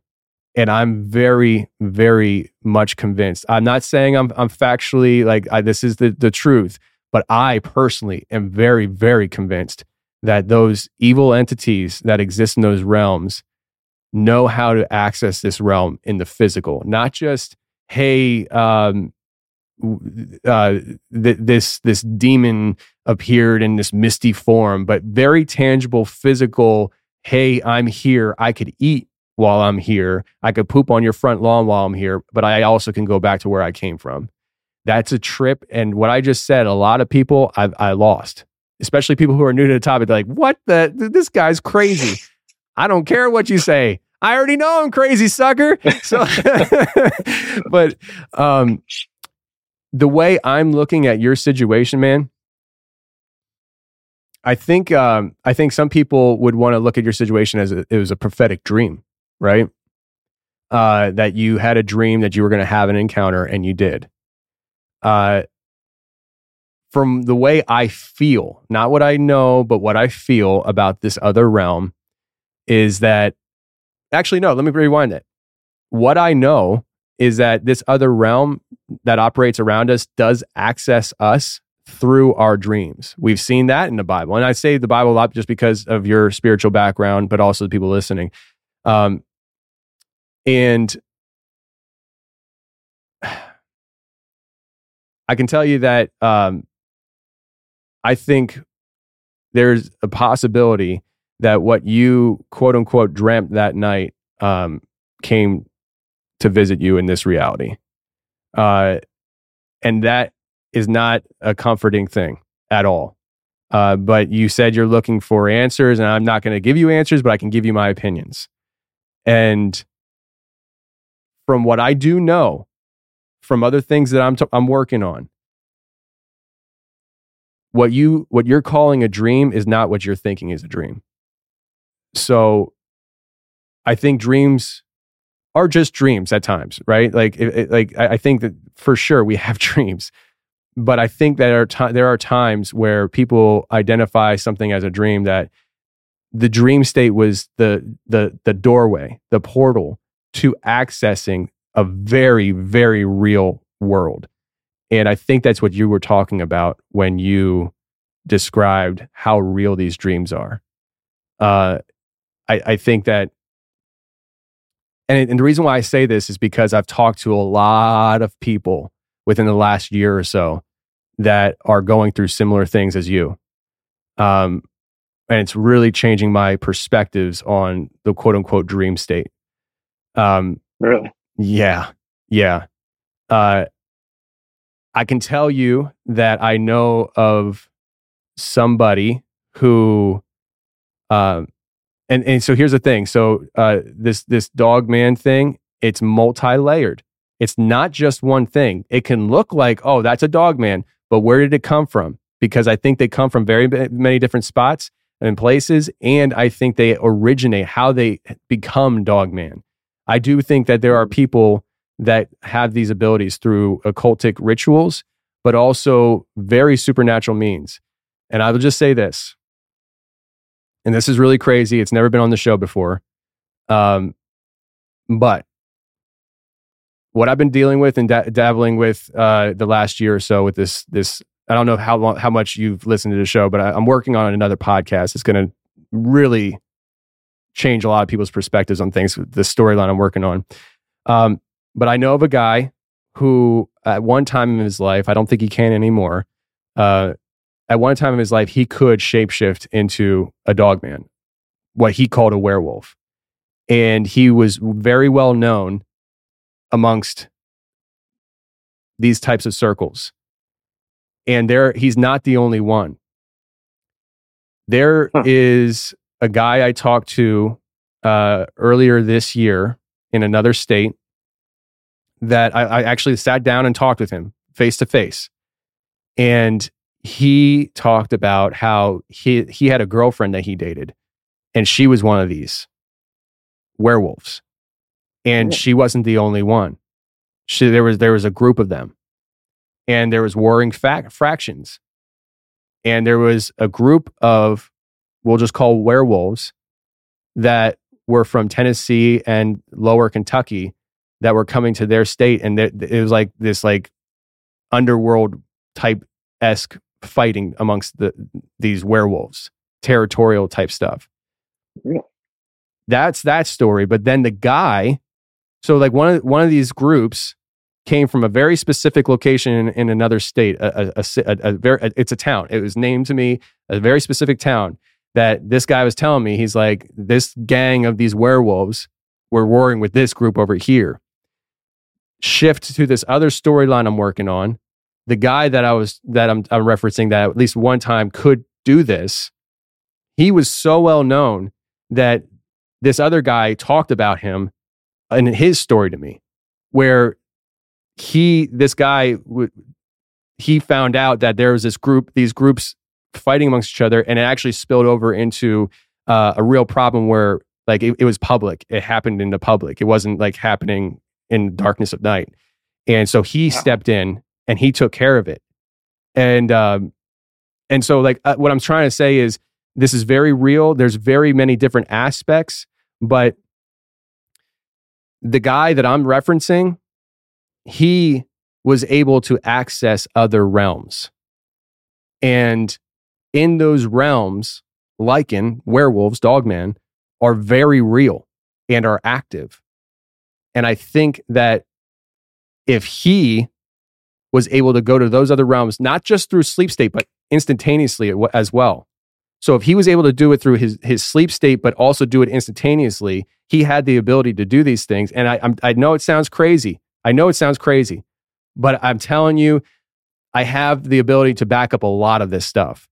[SPEAKER 1] And I'm very, very much convinced. I'm not saying I'm I'm factually like I, this is the the truth, but I personally am very, very convinced that those evil entities that exist in those realms know how to access this realm in the physical, not just hey, um, uh, th- this this demon appeared in this misty form, but very tangible, physical. Hey, I'm here. I could eat while I'm here. I could poop on your front lawn while I'm here, but I also can go back to where I came from. That's a trip. And what I just said, a lot of people I, I lost, especially people who are new to the topic. They're like, what the? This guy's crazy. I don't care what you say. I already know I'm crazy, sucker. So, but um, the way I'm looking at your situation, man, I think um, I think some people would want to look at your situation as a, it was a prophetic dream, right? Uh, that you had a dream that you were going to have an encounter, and you did. Uh, from the way I feel, not what I know, but what I feel about this other realm, is that actually no. Let me rewind it. What I know is that this other realm that operates around us does access us through our dreams. We've seen that in the Bible. And I say the Bible a lot just because of your spiritual background, but also the people listening. Um, and I can tell you that um, I think there's a possibility that what you quote unquote dreamt that night um, came to visit you in this reality. Uh, and that is not a comforting thing at all. Uh, but you said you're looking for answers, and I'm not going to give you answers, but I can give you my opinions. And from what I do know, from other things that I'm t- I'm working on, what you what you're calling a dream is not what you're thinking is a dream. So, I think dreams are just dreams at times, right? Like, it, it, like I, I think that for sure we have dreams but I think that are t- there are times where people identify something as a dream that the dream state was the the the doorway, the portal to accessing a very very real world. And I think that's what you were talking about when you described how real these dreams are. Uh, I, I think that, and, and the reason why I say this is because I've talked to a lot of people within the last year or so that are going through similar things as you. Um, and it's really changing my perspectives on the quote unquote dream state.
[SPEAKER 2] Um, really?
[SPEAKER 1] Yeah. Yeah. Uh, I can tell you that I know of somebody who, um, and, and so here's the thing. So, uh, this, this dog man thing, it's multi layered. It's not just one thing. It can look like, oh, that's a dog man, but where did it come from? Because I think they come from very many different spots and places. And I think they originate how they become dog man. I do think that there are people that have these abilities through occultic rituals, but also very supernatural means. And I will just say this, and this is really crazy. It's never been on the show before. Um, but what I've been dealing with and da- dabbling with uh, the last year or so with this this I don't know how long how much you've listened to the show, but I, am working on another podcast. It's going to really change a lot of people's perspectives on things. The storyline I'm working on, um, but I know of a guy who at one time in his life, I don't think he can anymore. Uh, at one time in his life, he could shapeshift into a dog man, what he called a werewolf, and he was very well known amongst these types of circles. And there he's not the only one. There huh. is a guy I talked to uh, earlier this year in another state that I, I actually sat down and talked with him face to face. And he talked about how he he had a girlfriend that he dated and she was one of these werewolves. And she wasn't the only one. She, there was there was a group of them, and there was warring fac- fractions, and there was a group of we'll just call werewolves that were from Tennessee and Lower Kentucky that were coming to their state, and it was like this like underworld type esque fighting amongst the these werewolves, territorial type stuff. That's that story. But then the guy so like one of one of these groups came from a very specific location in, in another state. A, a, a, a very it's a town. It was named to me a very specific town that this guy was telling me. He's like this gang of these werewolves were warring with this group over here. Shift to this other storyline I'm working on. The guy that I was that I'm, I'm referencing that at least one time could do this. He was so well known that this other guy talked about him in his story to me where he this guy he found out that there was this group these groups fighting amongst each other, and it actually spilled over into uh, a real problem where like it, it was public. It happened in the public. It wasn't like happening in darkness of night. And so he stepped in and he took care of it. And um, and so like uh, what I'm trying to say is this is very real. There's very many different aspects, but the guy that I'm referencing, he was able to access other realms. And in those realms, Lycan, werewolves, dogman, are very real and are active. And I think that if he was able to go to those other realms, not just through sleep state, but instantaneously as well. So if he was able to do it through his, his sleep state, but also do it instantaneously, he had the ability to do these things. And I, I'm, I know it sounds crazy. I know it sounds crazy, but I'm telling you, I have the ability to back up a lot of this stuff.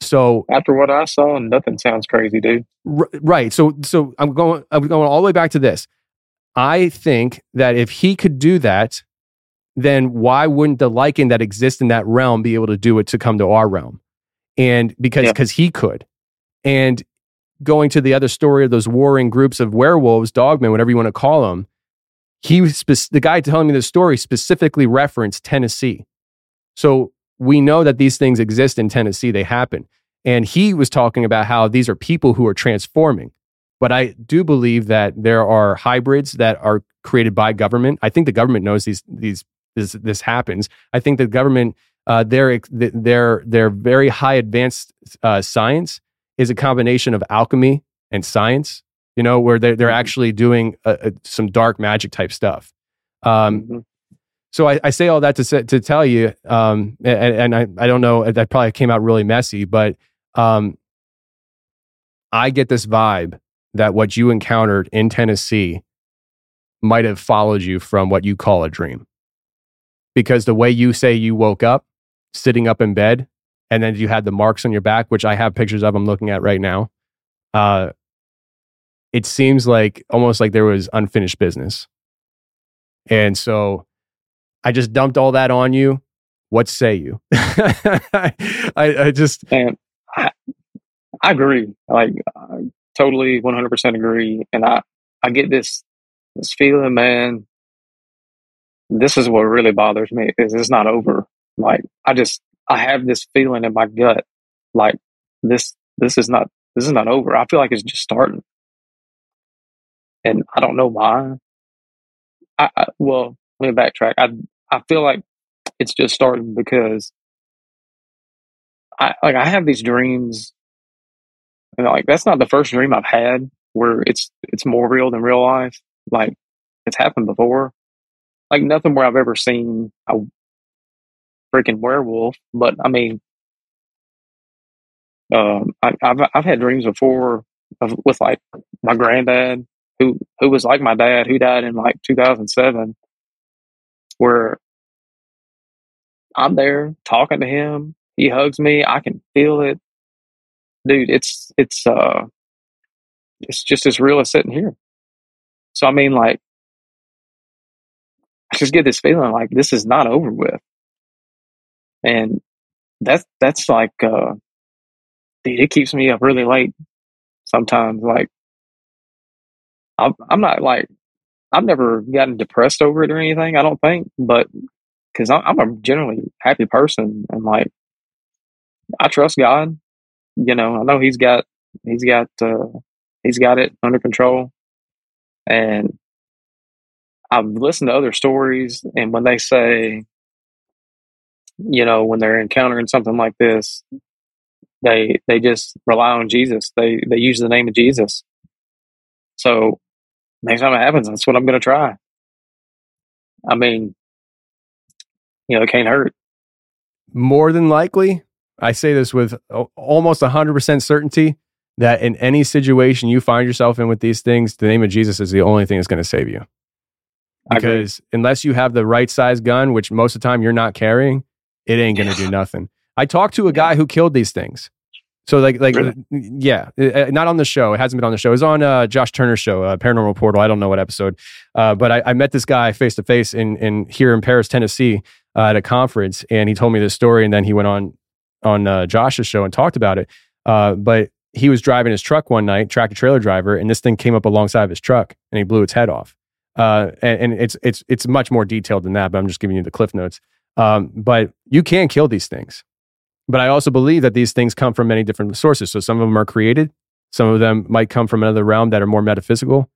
[SPEAKER 1] So
[SPEAKER 2] after what I saw, nothing sounds crazy, dude.
[SPEAKER 1] R- right. So so I'm going I'm going all the way back to this. I think that if he could do that, then why wouldn't the Lycan that exists in that realm be able to do it to come to our realm? And because because yeah. he could. And going to the other story of those warring groups of werewolves, dogmen, whatever you want to call them, he spe- the guy telling me the story specifically referenced Tennessee. So we know that these things exist in Tennessee, they happen. And he was talking about how these are people who are transforming. But I do believe that there are hybrids that are created by government. I think the government knows these these this this happens. I think the government uh, their their their very high advanced uh, science is a combination of alchemy and science. You know, where they're they're mm-hmm. actually doing uh, uh, some dark magic type stuff. Um, mm-hmm. So I, I, say all that to say, to tell you, um, and, and I, I don't know that probably came out really messy, but um, I get this vibe that what you encountered in Tennessee might have followed you from what you call a dream, because the way you say you woke up, sitting up in bed, and then you had the marks on your back, which I have pictures of. I'm looking at right now. Uh, it seems like almost like there was unfinished business, and so I just dumped all that on you. What say you? I, I, just.
[SPEAKER 2] Man, I, I agree. Like, I totally 100% agree. And I, I get this, this feeling, man. This is what really bothers me is it's not over. Like, I just, I have this feeling in my gut. Like, this, this is not, this is not over. I feel like it's just starting. And I don't know why. I, I well, let me backtrack. I I feel like it's just starting because I like I have these dreams and like that's not the first dream I've had where it's it's more real than real life. Like it's happened before. Like nothing where I've ever seen a freaking werewolf, but I mean um I, have I've had dreams before of, with like my granddad who who was like my dad who died in like 2007 where I'm there talking to him. He hugs me. I can feel it. Dude, it's, it's, uh, it's just as real as sitting here. So, I mean, like, I just get this feeling like this is not over with. And that's, that's like, uh, it keeps me up really late sometimes. Like, I'm, I'm not like, I've never gotten depressed over it or anything, I don't think, but because I'm a generally happy person and like I trust God. You know, I know He's got He's got uh, He's got it under control, and I've listened to other stories, and when they say, you know, when they're encountering something like this, they they just rely on Jesus. They they use the name of Jesus. So next time it happens, that's what I'm going to try. I mean, you know, it can't hurt.
[SPEAKER 1] More than likely, I say this with almost 100% certainty that in any situation you find yourself in with these things, the name of Jesus is the only thing that's going to save you. Because unless you have the right size gun, which most of the time you're not carrying, it ain't going to do nothing. I talked to a guy who killed these things. So like like really? yeah, uh, uh, not on the show. It hasn't been on the show. It was on uh, Josh Turner's show, uh, Paranormal Portal. I don't know what episode, uh, but I, I, met this guy face to face in in here in Paris, Tennessee, uh, at a conference, and he told me this story, and then he went on on uh, Josh's show and talked about it. Uh, but he was driving his truck one night, tractor trailer driver, and this thing came up alongside of his truck and he blew its head off. Uh, and, and it's it's it's much more detailed than that, but I'm just giving you the cliff notes. Um, but you can kill these things. But I also believe that these things come from many different sources. So some of them are created, some of them might come from another realm that are more metaphysical.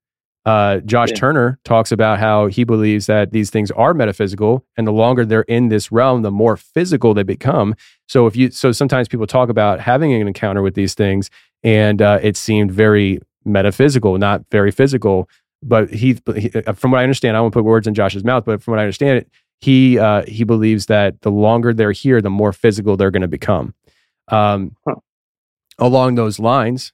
[SPEAKER 1] Uh, Josh
[SPEAKER 2] Yeah.
[SPEAKER 1] Turner talks about how he believes that these things are metaphysical, and the longer they're in this realm, the more physical they become. So if you, so sometimes people talk about having an encounter with these things, and uh, it seemed very metaphysical, not very physical. But he, he, uh, from what I understand, I won't put words in Josh's mouth, but from what I understand, it he uh, he believes that the longer they're here, the more physical they're going to become. Um,
[SPEAKER 2] Huh.
[SPEAKER 1] Along those lines,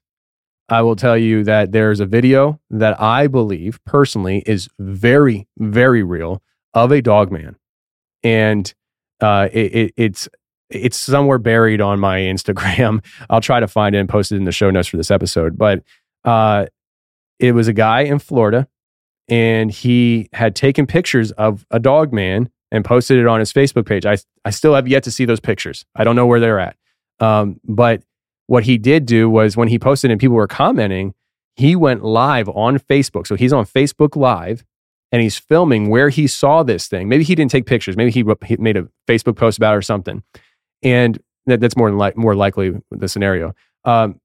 [SPEAKER 1] I will tell you that there's a video that I believe personally is very, very real of a dog man, and uh, it, it, it's it's somewhere buried on my Instagram. I'll try to find it and post it in the show notes for this episode. But uh, it was a guy in Florida, and he had taken pictures of a dog man and posted it on his Facebook page. I I still have yet to see those pictures. I don't know where they're at. Um, but what he did do was when he posted and people were commenting, he went live on Facebook. So he's on Facebook Live and he's filming where he saw this thing. Maybe he didn't take pictures. Maybe he, he made a Facebook post about it or something. And that, that's more like more likely the scenario. Um,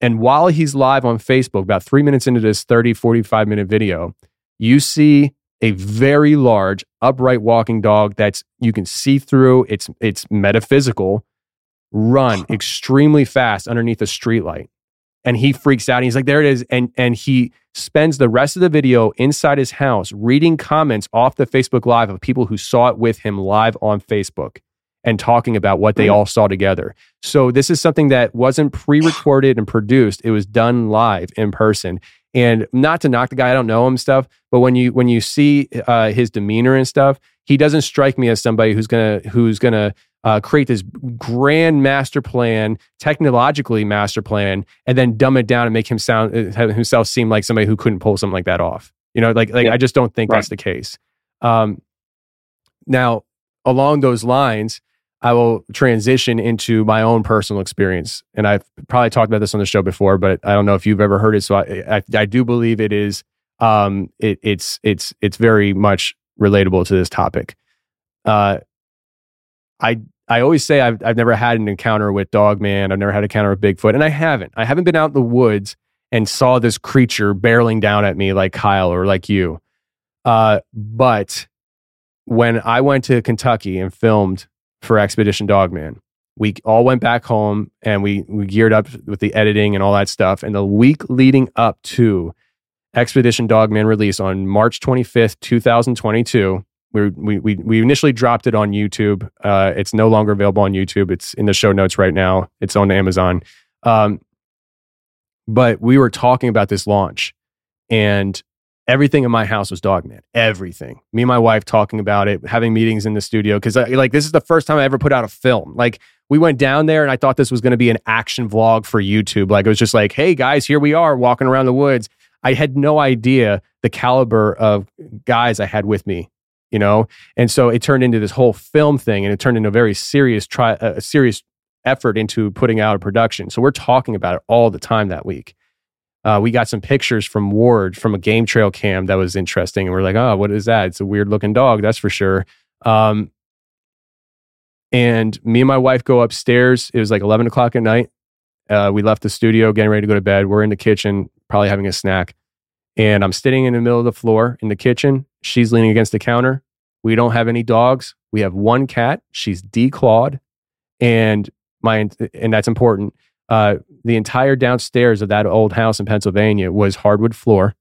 [SPEAKER 1] and while he's live on Facebook, about three minutes into this 30, 45 minute video, you see a very large upright walking dog that's you can see through. It's it's metaphysical. Run extremely fast underneath a streetlight, and he freaks out. And he's like, "There it is!" And and he spends the rest of the video inside his house reading comments off the Facebook Live of people who saw it with him live on Facebook and talking about what they all saw together. So this is something that wasn't pre-recorded and produced. It was done live in person. And not to knock the guy, I don't know him stuff, but when you when you see uh, his demeanor and stuff, he doesn't strike me as somebody who's gonna who's gonna uh, create this grand master plan, technologically master plan, and then dumb it down and make him sound uh, have himself seem like somebody who couldn't pull something like that off. You know, like like
[SPEAKER 2] Yeah.
[SPEAKER 1] I just don't think
[SPEAKER 2] Right.
[SPEAKER 1] that's the case. Um, now, along those lines, I will transition into my own personal experience. And I've probably talked about this on the show before, but I don't know if you've ever heard it. So I, I, I do believe it is, um, it, it's, it's, it's very much relatable to this topic. Uh, I, I always say I've, I've never had an encounter with Dogman. I've never had an encounter with Bigfoot, and I haven't. I haven't been out in the woods and saw this creature barreling down at me like Kyle or like you. Uh, but when I went to Kentucky and filmed for Expedition Dogman, we all went back home and we, we geared up with the editing and all that stuff. And the week leading up to Expedition Dogman release on March 25th, 2022, we, we, we, we initially dropped it on YouTube. Uh, it's no longer available on YouTube. It's in the show notes right now. It's on Amazon. Um, but we were talking about this launch and everything in my house was Dogman. Everything. Me and my wife talking about it, having meetings in the studio because like this is the first time I ever put out a film. Like we went down there and I thought this was going to be an action vlog for YouTube. Like it was just like, hey guys, here we are walking around the woods. I had no idea the caliber of guys I had with me, you know, and so it turned into this whole film thing, and it turned into a very serious try, a uh, serious effort into putting out a production. So we're talking about it all the time that week. Uh, we got some pictures from Ward from a game trail cam that was interesting, and we're like, "Oh, what is that? It's a weird looking dog, that's for sure." Um, and me and my wife go upstairs. It was like eleven o'clock at night. Uh, we left the studio, getting ready to go to bed. We're in the kitchen, probably having a snack, and I'm sitting in the middle of the floor in the kitchen. She's leaning against the counter. We don't have any dogs. We have one cat. She's declawed, and my and that's important. Uh, the entire downstairs of that old house in Pennsylvania was hardwood floor.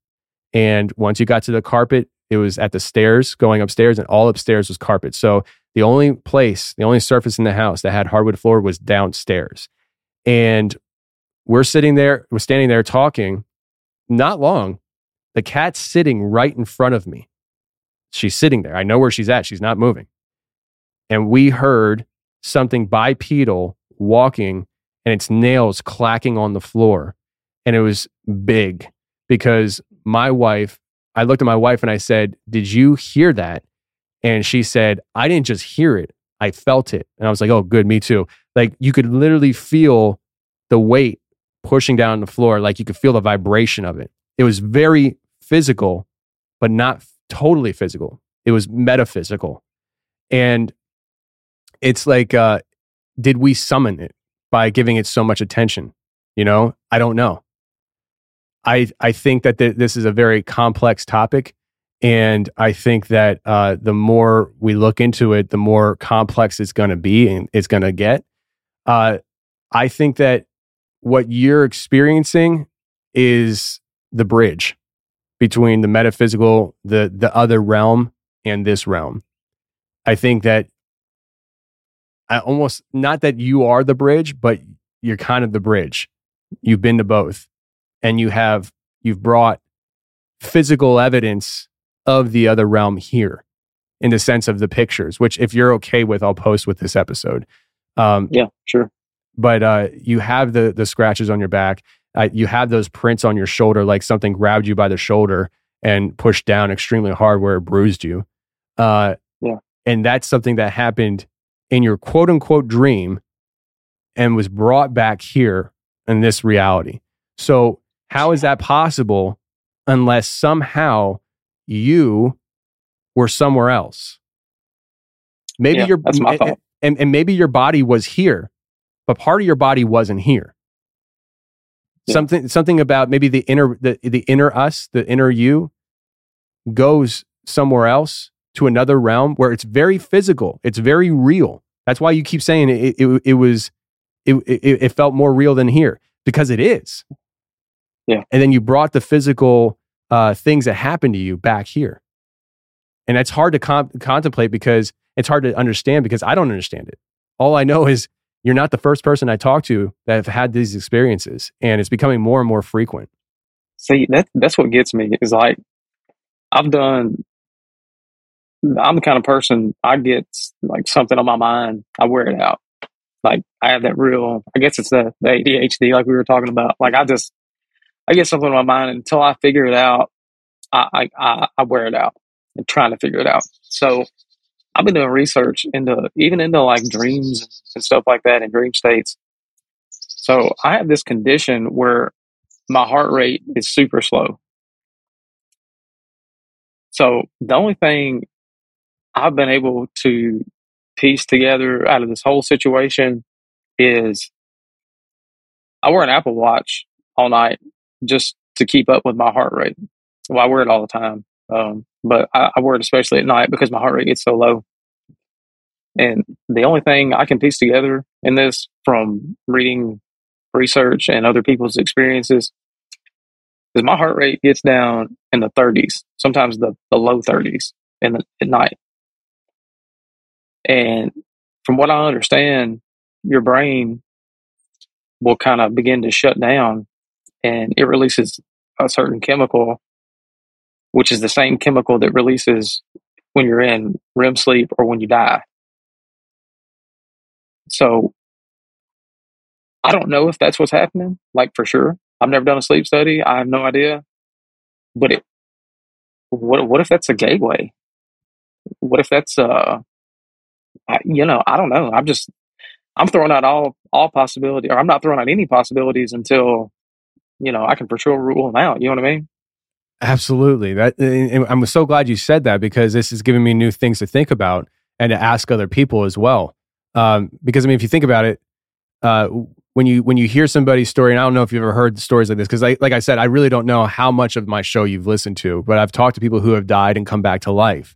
[SPEAKER 1] And once you got to the carpet, it was at the stairs going upstairs, and all upstairs was carpet. So the only place, the only surface in the house that had hardwood floor was downstairs. And we're sitting there, we're standing there talking. Not long, the cat's sitting right in front of me. She's sitting there. I know where she's at. She's not moving. And we heard something bipedal walking and its nails clacking on the floor. And it was big because my wife, I looked at my wife and I said, Did you hear that? And she said, I didn't just hear it, I felt it. And I was like, Oh, good, me too. Like you could literally feel the weight pushing down the floor. Like you could feel the vibration of it. It was very physical, but not totally physical. It was metaphysical. And it's like, uh, did we summon it by giving it so much attention? You know, I don't know. I, I think that th- this is a very complex topic. And I think that uh, the more we look into it, the more complex it's going to be and it's going to get. Uh, I think that what you're experiencing is the bridge between the metaphysical, the the other realm, and this realm. I think that I almost not that you are the bridge, but you're kind of the bridge. You've been to both, and you have you've brought physical evidence of the other realm here in the sense of the pictures, which if you're okay with, I'll post with this episode.
[SPEAKER 2] Um, yeah, sure.
[SPEAKER 1] But uh, you have the the scratches on your back. Uh, you have those prints on your shoulder, like something grabbed you by the shoulder and pushed down extremely hard where it bruised you.
[SPEAKER 2] Uh, yeah.
[SPEAKER 1] And that's something that happened in your quote unquote dream and was brought back here in this reality. So, how is that possible unless somehow you were somewhere else? Maybe
[SPEAKER 2] yeah,
[SPEAKER 1] your
[SPEAKER 2] that's my fault.
[SPEAKER 1] And, and maybe your body was here, but part of your body wasn't here. Yeah. Something something about maybe the inner the, the inner us, the inner you goes somewhere else to another realm where it's very physical, it's very real. That's why you keep saying it it, it was it, it, it felt more real than here because it is.
[SPEAKER 2] Yeah.
[SPEAKER 1] And then you brought the physical uh, things that happened to you back here. And that's hard to com- contemplate because it's hard to understand because I don't understand it. All I know is you're not the first person I talk to that have had these experiences, and it's becoming more and more frequent.
[SPEAKER 2] See, that that's what gets me is like I've done. I'm the kind of person I get like something on my mind, I wear it out. Like I have that real. I guess it's the, the ADHD, like we were talking about. Like I just I get something on my mind until I figure it out. I I, I wear it out and trying to figure it out. So I've been doing research into even into like dreams and stuff like that and dream states. So I have this condition where my heart rate is super slow. So the only thing I've been able to piece together out of this whole situation is I wear an Apple Watch all night just to keep up with my heart rate. Well, I wear it all the time. Um, but I, I wear it especially at night because my heart rate gets so low. And the only thing I can piece together in this from reading research and other people's experiences is my heart rate gets down in the 30s, sometimes the, the low 30s in the, at night. And from what I understand, your brain will kind of begin to shut down and it releases a certain chemical which is the same chemical that releases when you're in REM sleep or when you die. So I don't know if that's what's happening, like for sure. I've never done a sleep study. I have no idea. But it, what what if that's a gateway? What if that's uh I, you know, I don't know. I'm just I'm throwing out all all possibility or I'm not throwing out any possibilities until you know, I can for sure rule them out. You know what I mean?
[SPEAKER 1] Absolutely. That I'm so glad you said that because this is giving me new things to think about and to ask other people as well. Um, because I mean, if you think about it, uh, when you when you hear somebody's story, and I don't know if you've ever heard stories like this, because like I said, I really don't know how much of my show you've listened to, but I've talked to people who have died and come back to life,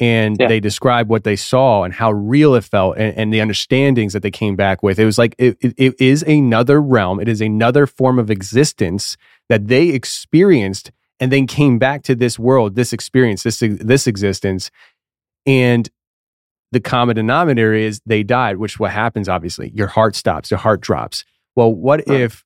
[SPEAKER 1] and yeah. they describe what they saw and how real it felt, and, and, the understandings that they came back with. It was like it, it, it is another realm. It is another form of existence that they experienced and then came back to this world, this experience, this this existence, and the common denominator is they died, which what happens obviously. Your heart stops, your heart drops. Well, what right. if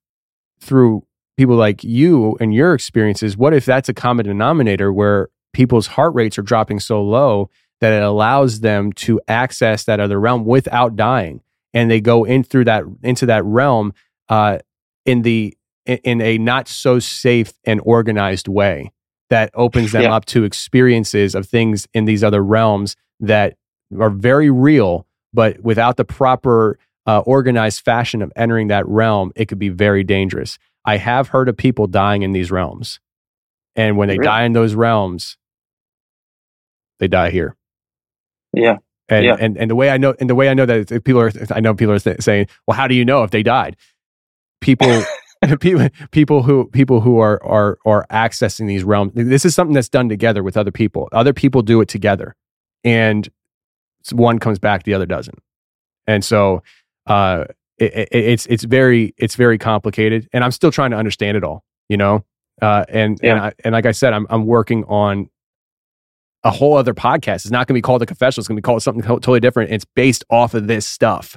[SPEAKER 1] through people like you and your experiences, what if that's a common denominator where people's heart rates are dropping so low that it allows them to access that other realm without dying, and they go in through that into that realm uh, in the in a not so safe and organized way that opens them yeah. up to experiences of things in these other realms that are very real, but without the proper uh, organized fashion of entering that realm, it could be very dangerous. I have heard of people dying in these realms. And when they
[SPEAKER 2] Really?
[SPEAKER 1] die in those realms, they die here.
[SPEAKER 2] Yeah.
[SPEAKER 1] And,
[SPEAKER 2] Yeah.
[SPEAKER 1] and and the way I know and the way I know that if people are I know people are th- saying, well, how do you know if they died? People people people who people who are are are accessing these realms. This is something that's done together with other people. Other people do it together, and one comes back, the other doesn't. And so uh, it, it, it's it's very it's very complicated, and I'm still trying to understand it all. You know, uh, and and I, and like I said, I'm I'm working on a whole other podcast. It's not going to be called the confessional. It's going to be called something totally different. It's based off of this stuff.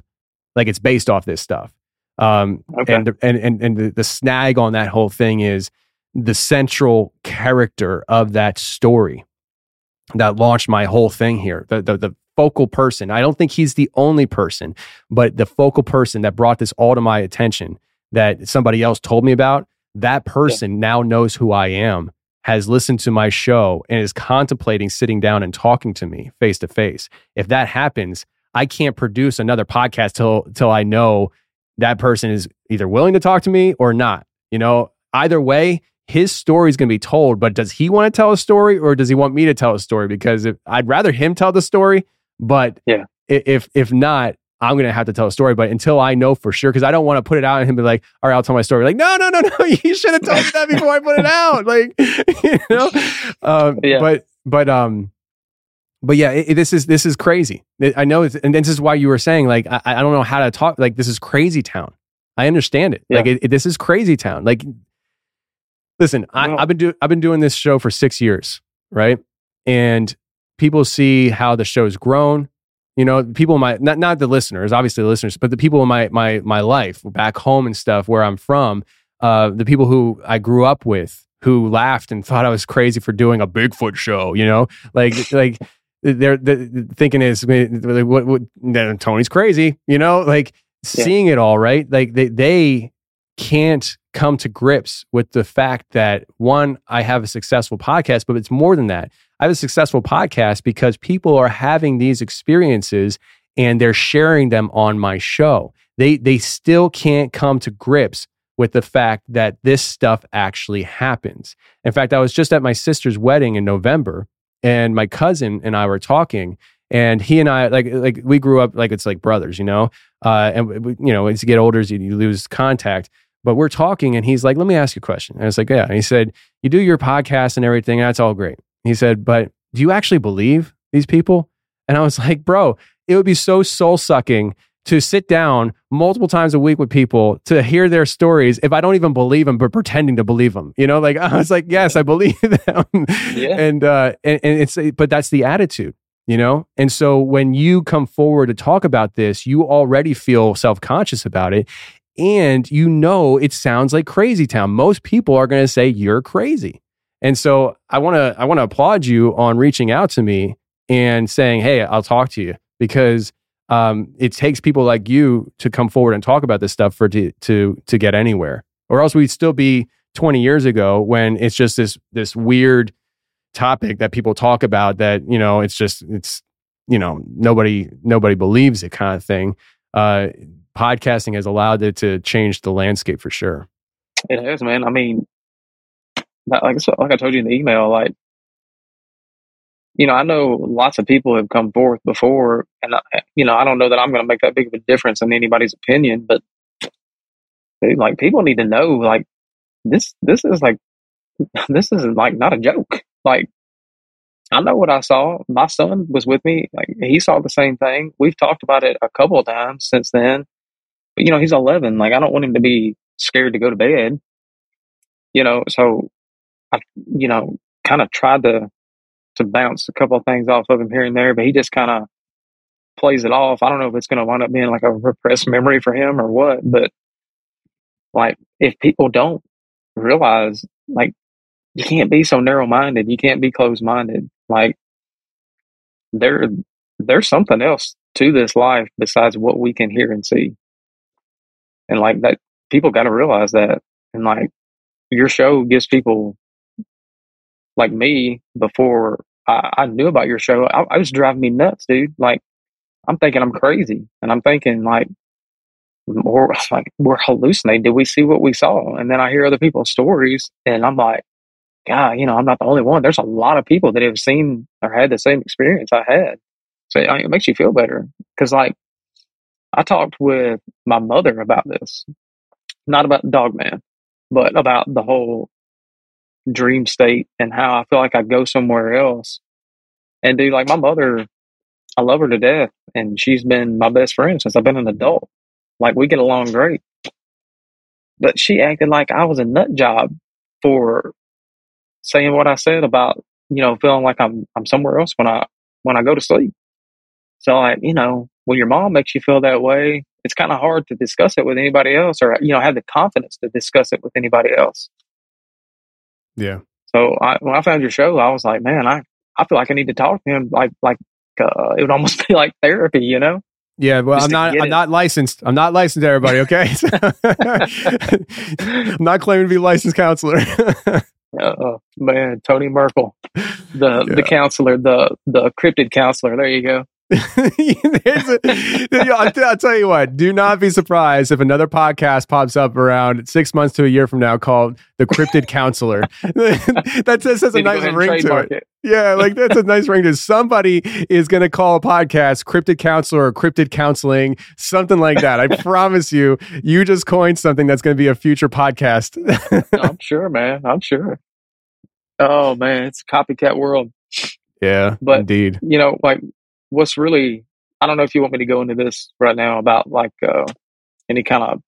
[SPEAKER 1] Like it's based off this stuff. Um,
[SPEAKER 2] Okay.
[SPEAKER 1] and, the, and, and, and the, the snag on that whole thing is the central character of that story that launched my whole thing here. The, the, the focal person. I don't think he's the only person, but the focal person that brought this all to my attention that somebody else told me about, that person now knows who I am, has listened to my show, and is contemplating sitting down and talking to me face to face. If that happens, I can't produce another podcast till till I know that person is either willing to talk to me or not. You know, either way, his story is going to be told. But does he want to tell a story, or does he want me to tell a story? Because if, I'd rather him tell the story, but
[SPEAKER 2] Yeah.
[SPEAKER 1] if if not, I'm going to have to tell a story. But until I know for sure, because I don't want to put it out and him be like, "All right, I'll tell my story." Like, no, no, no, no, you should have told me that before I put it out. Like, you know, um,
[SPEAKER 2] Yeah.
[SPEAKER 1] but but um. But yeah, it, it- this is this is crazy. I know, it's, and this is why you were saying like I, I don't know how to talk. Like this is crazy town. I understand it. Like
[SPEAKER 2] Yeah.
[SPEAKER 1] it, it- this is crazy town. Like, listen, I, I've been doing I've been doing this show for six years, right? And people see how the show's grown. You know, people in my not not the listeners, obviously the listeners, but the people in my my my life back home and stuff where I'm from. Uh, the people who I grew up with who laughed and thought I was crazy for doing a Bigfoot show. You know, like like they're, they're thinking is like, what, what Tony's crazy. You know, like
[SPEAKER 2] Yeah.
[SPEAKER 1] seeing it all right. Like they they can't come to grips with the fact that one, I have a successful podcast, but it's more than that. I have a successful podcast because people are having these experiences and they're sharing them on my show. They they still can't come to grips with the fact that this stuff actually happens. In fact, I was just at my sister's wedding in November and my cousin and I were talking and he and I like like we grew up like it's like brothers, you know. Uh, and we, you know, as you get older, you, lose contact. But we're talking, and he's like, "Let me ask you a question." And I was like, "Yeah." And he said, "You do your podcast and everything, and that's all great." He said, "But do you actually believe these people?" And I was like, "Bro, it would be so soul sucking to sit down multiple times a week with people to hear their stories if I don't even believe them, but pretending to believe them. You know, like I was like, yes, I believe them.
[SPEAKER 2] Yeah.
[SPEAKER 1] And uh, and, and it's but that's the attitude, you know. And so when you come forward to talk about this, you already feel self conscious about it, and you know it sounds like crazy town. Most people are going to say you're crazy. And so I want to I want to applaud you on reaching out to me and saying, "Hey, I'll talk to you," because um, it takes people like you to come forward and talk about this stuff for to to to get anywhere, or else we'd still be 20 years ago when it's just this this weird topic that people talk about that you know it's just it's you know nobody nobody believes it kind of thing. Uh, podcasting has allowed it to change the landscape for sure.
[SPEAKER 2] It has, man. I mean, like like I told you in the email, like you know, I know lots of people have come forth before, and I, you know, I don't know that I'm going to make that big of a difference in anybody's opinion, but like people need to know, like this, this is like, this is like not a joke. Like, I know what I saw. My son was with me; like he saw the same thing. We've talked about it a couple of times since then. But you know, he's 11. Like, I don't want him to be scared to go to bed. You know, so I, you know, kind of tried to to bounce a couple of things off of him here and there, but he just kind of plays it off. I don't know if it's going to wind up being like a repressed memory for him or what, but like if people don't realize, like, you can't be so narrow minded, you can't be closed minded. Like, there, there's something else to this life besides what we can hear and see, and like that, people got to realize that, and like your show gives people like me before I, I knew about your show, I, I was driving me nuts, dude. Like, I'm thinking I'm crazy, and I'm thinking like, or like we're hallucinating. Did we see what we saw? And then I hear other people's stories, and I'm like, God, you know, I'm not the only one. There's a lot of people that have seen or had the same experience I had. So I it makes you feel better because, like, I talked with my mother about this, not about Dogman, but about the whole dream state and how I feel like I go somewhere else. And dude, like my mother, I love her to death, and she's been my best friend since I've been an adult. Like we get along great. But she acted like I was a nut job for saying what I said about, you know, feeling like I'm I'm somewhere else when I when I go to sleep. So like, you know, when your mom makes you feel that way, it's kind of hard to discuss it with anybody else or you know, have the confidence to discuss it with anybody else.
[SPEAKER 1] Yeah.
[SPEAKER 2] So I, when I found your show, I was like, man, I, I feel like I need to talk to him. Like, like, uh, it would almost be like therapy, you know?
[SPEAKER 1] Yeah, well,
[SPEAKER 2] Just
[SPEAKER 1] I'm not. I'm
[SPEAKER 2] it.
[SPEAKER 1] not licensed. I'm not licensed. Everybody, okay? I'm not claiming to be a licensed counselor.
[SPEAKER 2] Uh, man, Tony Merkel, the
[SPEAKER 1] Yeah.
[SPEAKER 2] the counselor, the the cryptid counselor. There you go.
[SPEAKER 1] A- I'll, t- I'll tell you what. Do not be surprised if another podcast pops up around six months to a year from now called the Cryptid Counselor. that says has a
[SPEAKER 2] Need to go
[SPEAKER 1] nice ring to
[SPEAKER 2] trademark
[SPEAKER 1] it. Yeah, like that's a nice ring to it. Somebody is going to call a podcast Cryptid Counselor or Cryptid Counseling, something like that. I promise you, you just coined something that's going to be a future podcast.
[SPEAKER 2] I'm sure, man. I'm sure. Oh man, it's a copycat world.
[SPEAKER 1] yeah,
[SPEAKER 2] But-
[SPEAKER 1] indeed.
[SPEAKER 2] You know, like what's really I don't know if you want me to go into this right now about like uh any kind of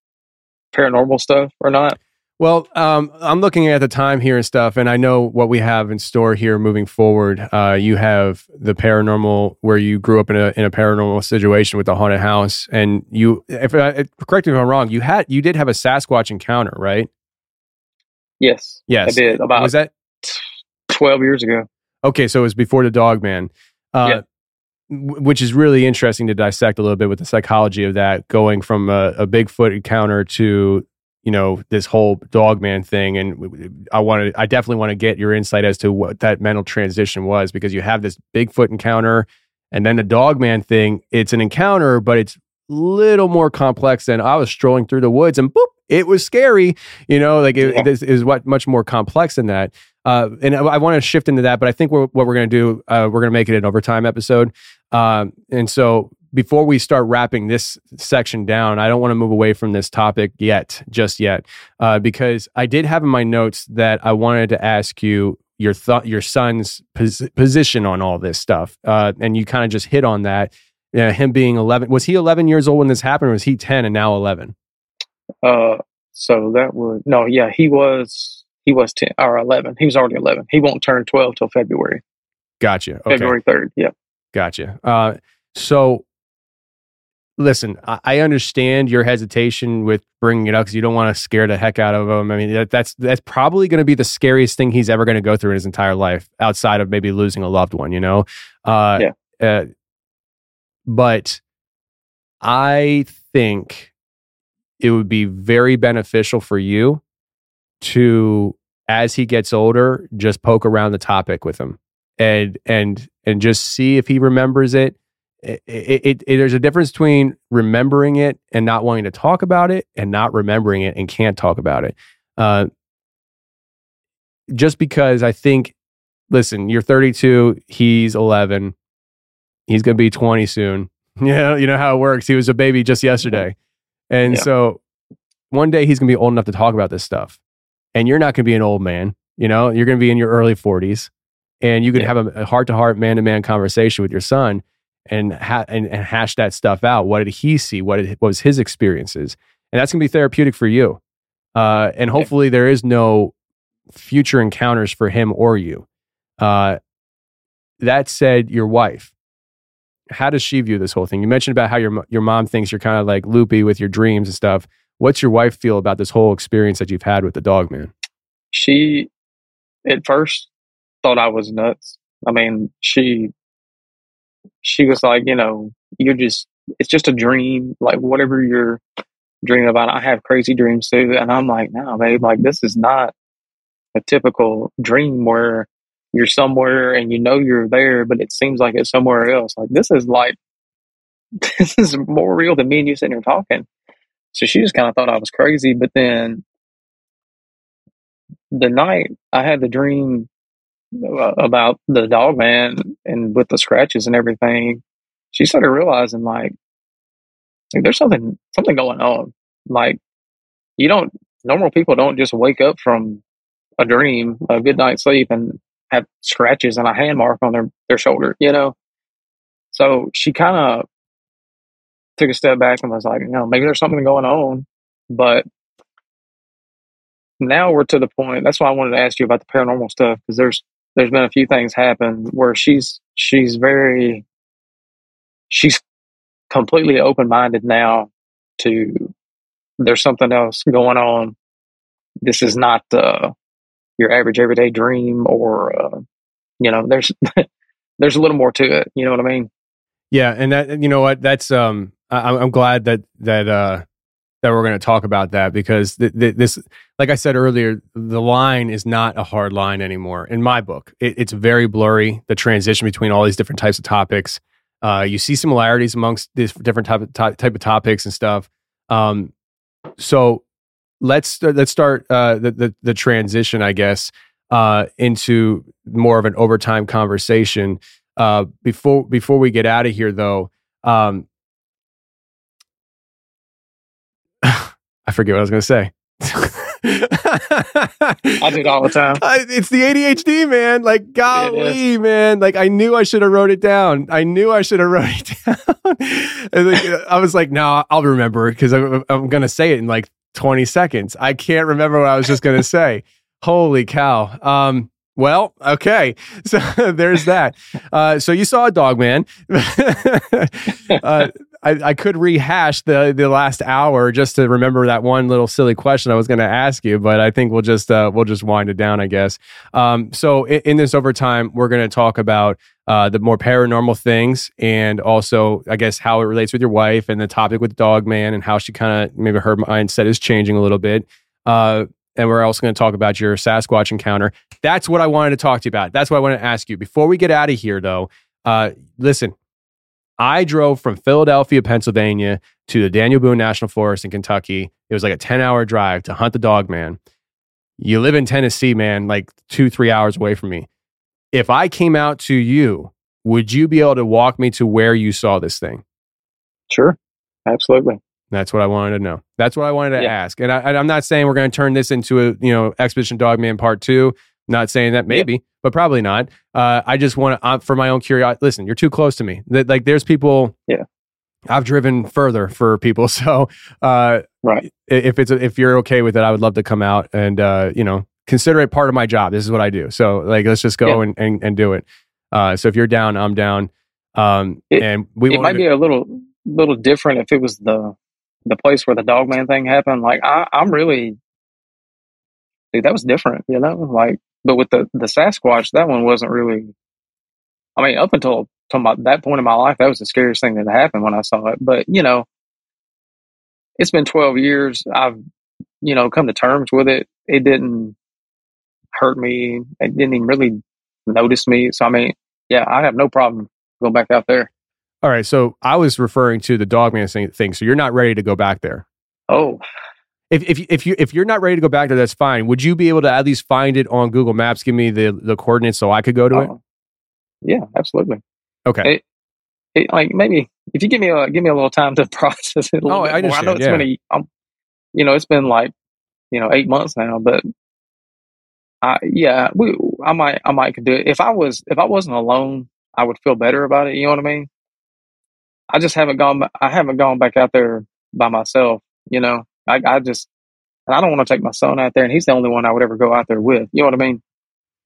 [SPEAKER 2] paranormal stuff or not.
[SPEAKER 1] Well, um, I'm looking at the time here and stuff, and I know what we have in store here moving forward. Uh, you have the paranormal, where you grew up in a in a paranormal situation with the haunted house, and you, if I, correct me if I'm wrong, you had you did have a Sasquatch encounter, right?
[SPEAKER 2] Yes.
[SPEAKER 1] Yes.
[SPEAKER 2] I did about
[SPEAKER 1] Was that
[SPEAKER 2] twelve years ago.
[SPEAKER 1] okay? So it was before the Dog Man, uh,
[SPEAKER 2] Yeah.
[SPEAKER 1] Which is really interesting to dissect a little bit with the psychology of that, going from a, a Bigfoot encounter to you know this whole dog man thing. And i wanted i definitely want to get your insight as to what that mental transition was because you have this bigfoot encounter and then the dog man thing. It's an encounter but it's a little more complex than i was strolling through the woods and boop it was scary you know like it,
[SPEAKER 2] Yeah.
[SPEAKER 1] it is, is what much more complex than that uh, and I, I want to shift into that, but I think we're, what we're going to do, uh, we're going to make it an overtime episode. Um, and so before we start wrapping this section down, I don't want to move away from this topic yet, just yet, uh, because I did have in my notes that I wanted to ask you your thought, your son's pos- position on all this stuff, uh, and you kind of just hit on that. Yeah, him being 11. Was he 11 years old when this happened, or was he 10 and now 11?
[SPEAKER 2] Uh so that was no, yeah, he was he was ten or eleven. He was already eleven. He won't turn twelve till February.
[SPEAKER 1] Gotcha. Okay.
[SPEAKER 2] February third. Yeah.
[SPEAKER 1] Gotcha. Uh, so, listen, I, I understand your hesitation with bringing it up because you don't want to scare the heck out of him. I mean, that, that's that's probably going to be the scariest thing he's ever going to go through in his entire life, outside of maybe losing a loved one. You know. Uh,
[SPEAKER 2] Yeah.
[SPEAKER 1] Uh, but I think it would be very beneficial for you to, as he gets older, just poke around the topic with him and and and just see if he remembers it. It, it, it, it- there's a difference between remembering it and not wanting to talk about it and not remembering it and can't talk about it. Uh, just because i think listen you're 32 he's 11 he's going to be 20 soon. Know, you know how it works. He was a baby just yesterday and
[SPEAKER 2] Yeah.
[SPEAKER 1] so one day he's going to be old enough to talk about this stuff and you're not going to be an old man you know you're going to be in your early 40s and you can
[SPEAKER 2] Yeah.
[SPEAKER 1] have a heart to heart, man to man conversation with your son and, ha- and and hash that stuff out. What did he see? What, did, what was his experiences? And that's going to be therapeutic for you. Uh, and hopefully, there is no future encounters for him or you. Uh, that said, your wife, how does she view this whole thing? You mentioned about how your your mom thinks you're kind of like loopy with your dreams and stuff. What's your wife feel about this whole experience that you've had with the dog man?
[SPEAKER 2] She at first thought I was nuts. I mean, she she was like, you know, you're just it's just a dream, like whatever you're dreaming about. I have crazy dreams too. And I'm like, no, babe, like this is not a typical dream where you're somewhere and you know you're there, but it seems like it's somewhere else. Like this is like this is more real than me and you sitting here talking. So she just kind of thought I was crazy. But then the night I had the dream about the dog man and with the scratches and everything, she started realizing like, like there's something something going on. Like you don't normal people don't just wake up from a dream, a good night's sleep, and have scratches and a hand mark on their their shoulder. You know. So she kind of took a step back and was like, you know, maybe there's something going on, but now we're to the point. That's why I wanted to ask you about the paranormal stuff because there's there's been a few things happen where she's she's very she's completely open minded now to there's something else going on. This is not uh, your average everyday dream, or uh, you know, there's there's a little more to it. You know what I mean?
[SPEAKER 1] Yeah, and that you know what that's um I, I'm glad that that uh that we're going to talk about that because th- th- this, like I said earlier, the line is not a hard line anymore in my book. It, it's very blurry. The transition between all these different types of topics. Uh, you see similarities amongst these different type of type of topics and stuff. Um, so let's let's start uh, the, the the transition, I guess, uh, into more of an overtime conversation. Uh, before before we get out of here, though, um, I forget what I was going to say.
[SPEAKER 2] I do it all the time.
[SPEAKER 1] It's the ADHD, man. Like, golly, man. Like, I knew I should have wrote it down. I knew I should have wrote it down. I was like, no, I'll remember because I'm, I'm going to say it in like 20 seconds. I can't remember what I was just going to say. Holy cow. Um, well, okay. So there's that. Uh, so you saw a dog man. uh, I, I could rehash the the last hour just to remember that one little silly question I was going to ask you, but I think we'll just uh, we'll just wind it down, I guess. Um, so in, in, this overtime, we're going to talk about uh, the more paranormal things, and also I guess how it relates with your wife, and the topic with Dog Man, and how she kind of maybe her mindset is changing a little bit. Uh, and we're also going to talk about your Sasquatch encounter. That's what I wanted to talk to you about. That's what I want to ask you. Before we get out of here, though, uh, listen, I drove from Philadelphia, Pennsylvania to the Daniel Boone National Forest in Kentucky. It was like a 10 hour drive to hunt the dog man. You live in Tennessee, man, like two, three hours away from me. If I came out to you, would you be able to walk me to where you saw this thing?
[SPEAKER 2] Sure. Absolutely.
[SPEAKER 1] That's what I wanted to know. That's what I wanted to yeah. ask. And I, am not saying we're going to turn this into a, you know, Expedition Dogman Part Two. Not saying that maybe, yeah. but probably not. Uh, I just want to, uh, for my own curiosity. Listen, you're too close to me. That like, there's people.
[SPEAKER 2] Yeah.
[SPEAKER 1] I've driven further for people, so uh,
[SPEAKER 2] right.
[SPEAKER 1] If it's a, if you're okay with it, I would love to come out and uh, you know consider it part of my job. This is what I do. So like, let's just go yeah. and, and, and do it. Uh, so if you're down, I'm down. Um,
[SPEAKER 2] it,
[SPEAKER 1] and
[SPEAKER 2] we it might to, be a little little different if it was the the place where the dogman thing happened. Like I, I'm really, dude, that was different. You know, like but with the the Sasquatch, that one wasn't really. I mean, up until my, that point in my life, that was the scariest thing that happened when I saw it. But you know, it's been twelve years. I've you know come to terms with it. It didn't hurt me. It didn't even really notice me. So I mean, yeah, I have no problem going back out there.
[SPEAKER 1] All right. So I was referring to the dogman thing. So you're not ready to go back there.
[SPEAKER 2] Oh,
[SPEAKER 1] if if if you if you're not ready to go back there, that's fine. Would you be able to at least find it on Google Maps? Give me the the coordinates so I could go to it.
[SPEAKER 2] Oh, yeah, absolutely.
[SPEAKER 1] Okay.
[SPEAKER 2] It, it, like maybe if you give me a give me a little time to process it. A
[SPEAKER 1] oh, I understand. More. I know
[SPEAKER 2] it's
[SPEAKER 1] yeah.
[SPEAKER 2] been a, um, you know, it's been like you know eight months now, but I yeah, we I might I might could do it if I was if I wasn't alone, I would feel better about it. You know what I mean? I just haven't gone. I haven't gone back out there by myself. You know, I, I just, I don't want to take my son out there, and he's the only one I would ever go out there with. You know what I mean?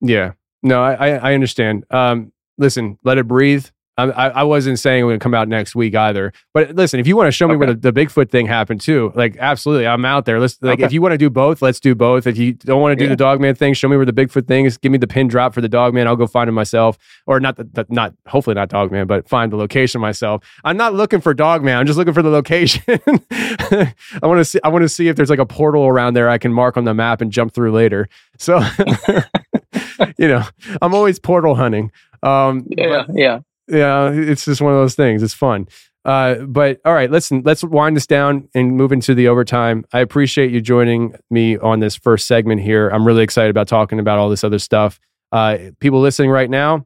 [SPEAKER 1] Yeah. No, I I understand. Um, listen, let it breathe. I, I wasn't saying it would come out next week either. But listen, if you want to show me okay. where the, the, Bigfoot thing happened too, like absolutely, I'm out there. Let's like okay. if you want to do both, let's do both. If you don't want to do yeah. the Dogman thing, show me where the Bigfoot thing is. Give me the pin drop for the Dogman. I'll go find it myself, or not the, the not hopefully not Dogman, but find the location myself. I'm not looking for Dogman. I'm just looking for the location. I want to see. I want to see if there's like a portal around there I can mark on the map and jump through later. So, you know, I'm always portal hunting. Um,
[SPEAKER 2] yeah, yeah
[SPEAKER 1] yeah, it's just one of those things. It's fun. Uh, but all right, listen, let's wind this down and move into the overtime. I appreciate you joining me on this first segment here. I'm really excited about talking about all this other stuff. Uh, people listening right now,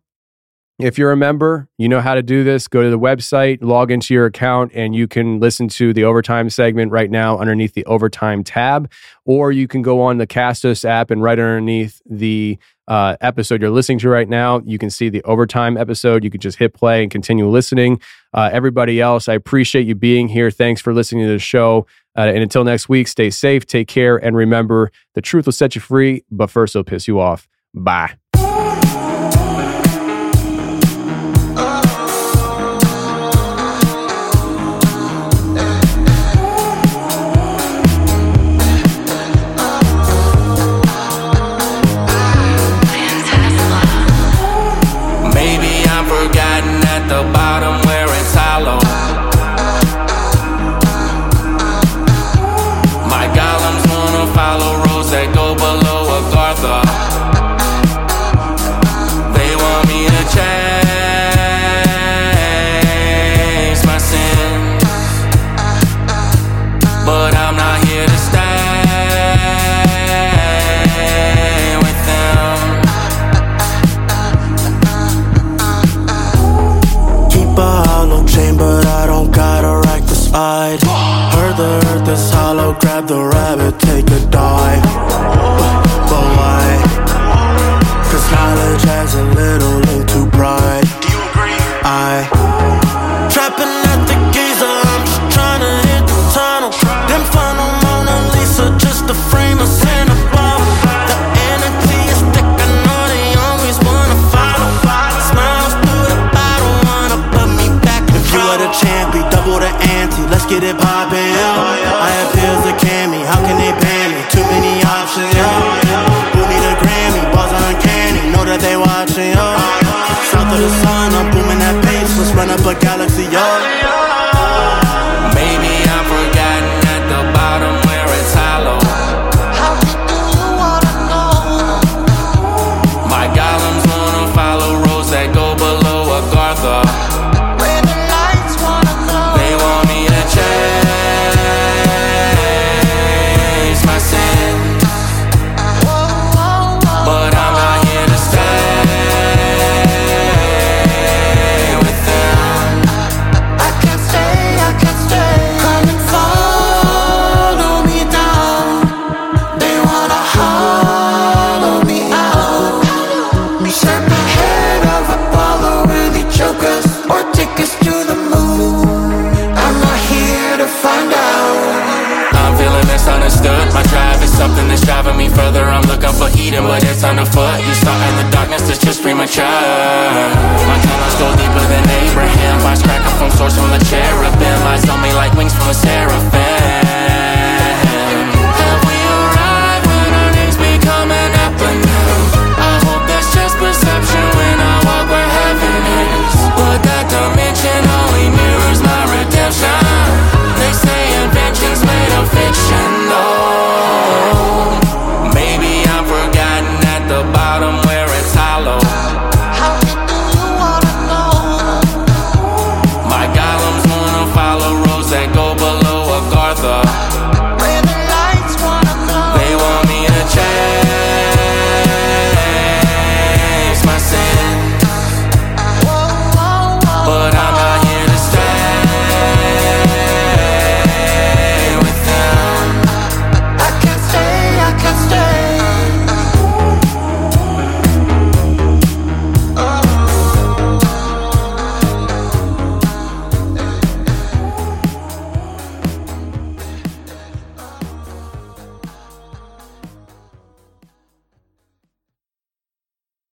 [SPEAKER 1] if you're a member, you know how to do this. Go to the website, log into your account, and you can listen to the overtime segment right now underneath the overtime tab. Or you can go on the Castos app and right underneath the uh, episode you're listening to right now, you can see the overtime episode. You can just hit play and continue listening. Uh, everybody else, I appreciate you being here. Thanks for listening to the show. Uh, and until next week, stay safe, take care, and remember the truth will set you free, but first it'll piss you off. Bye.
[SPEAKER 3] Take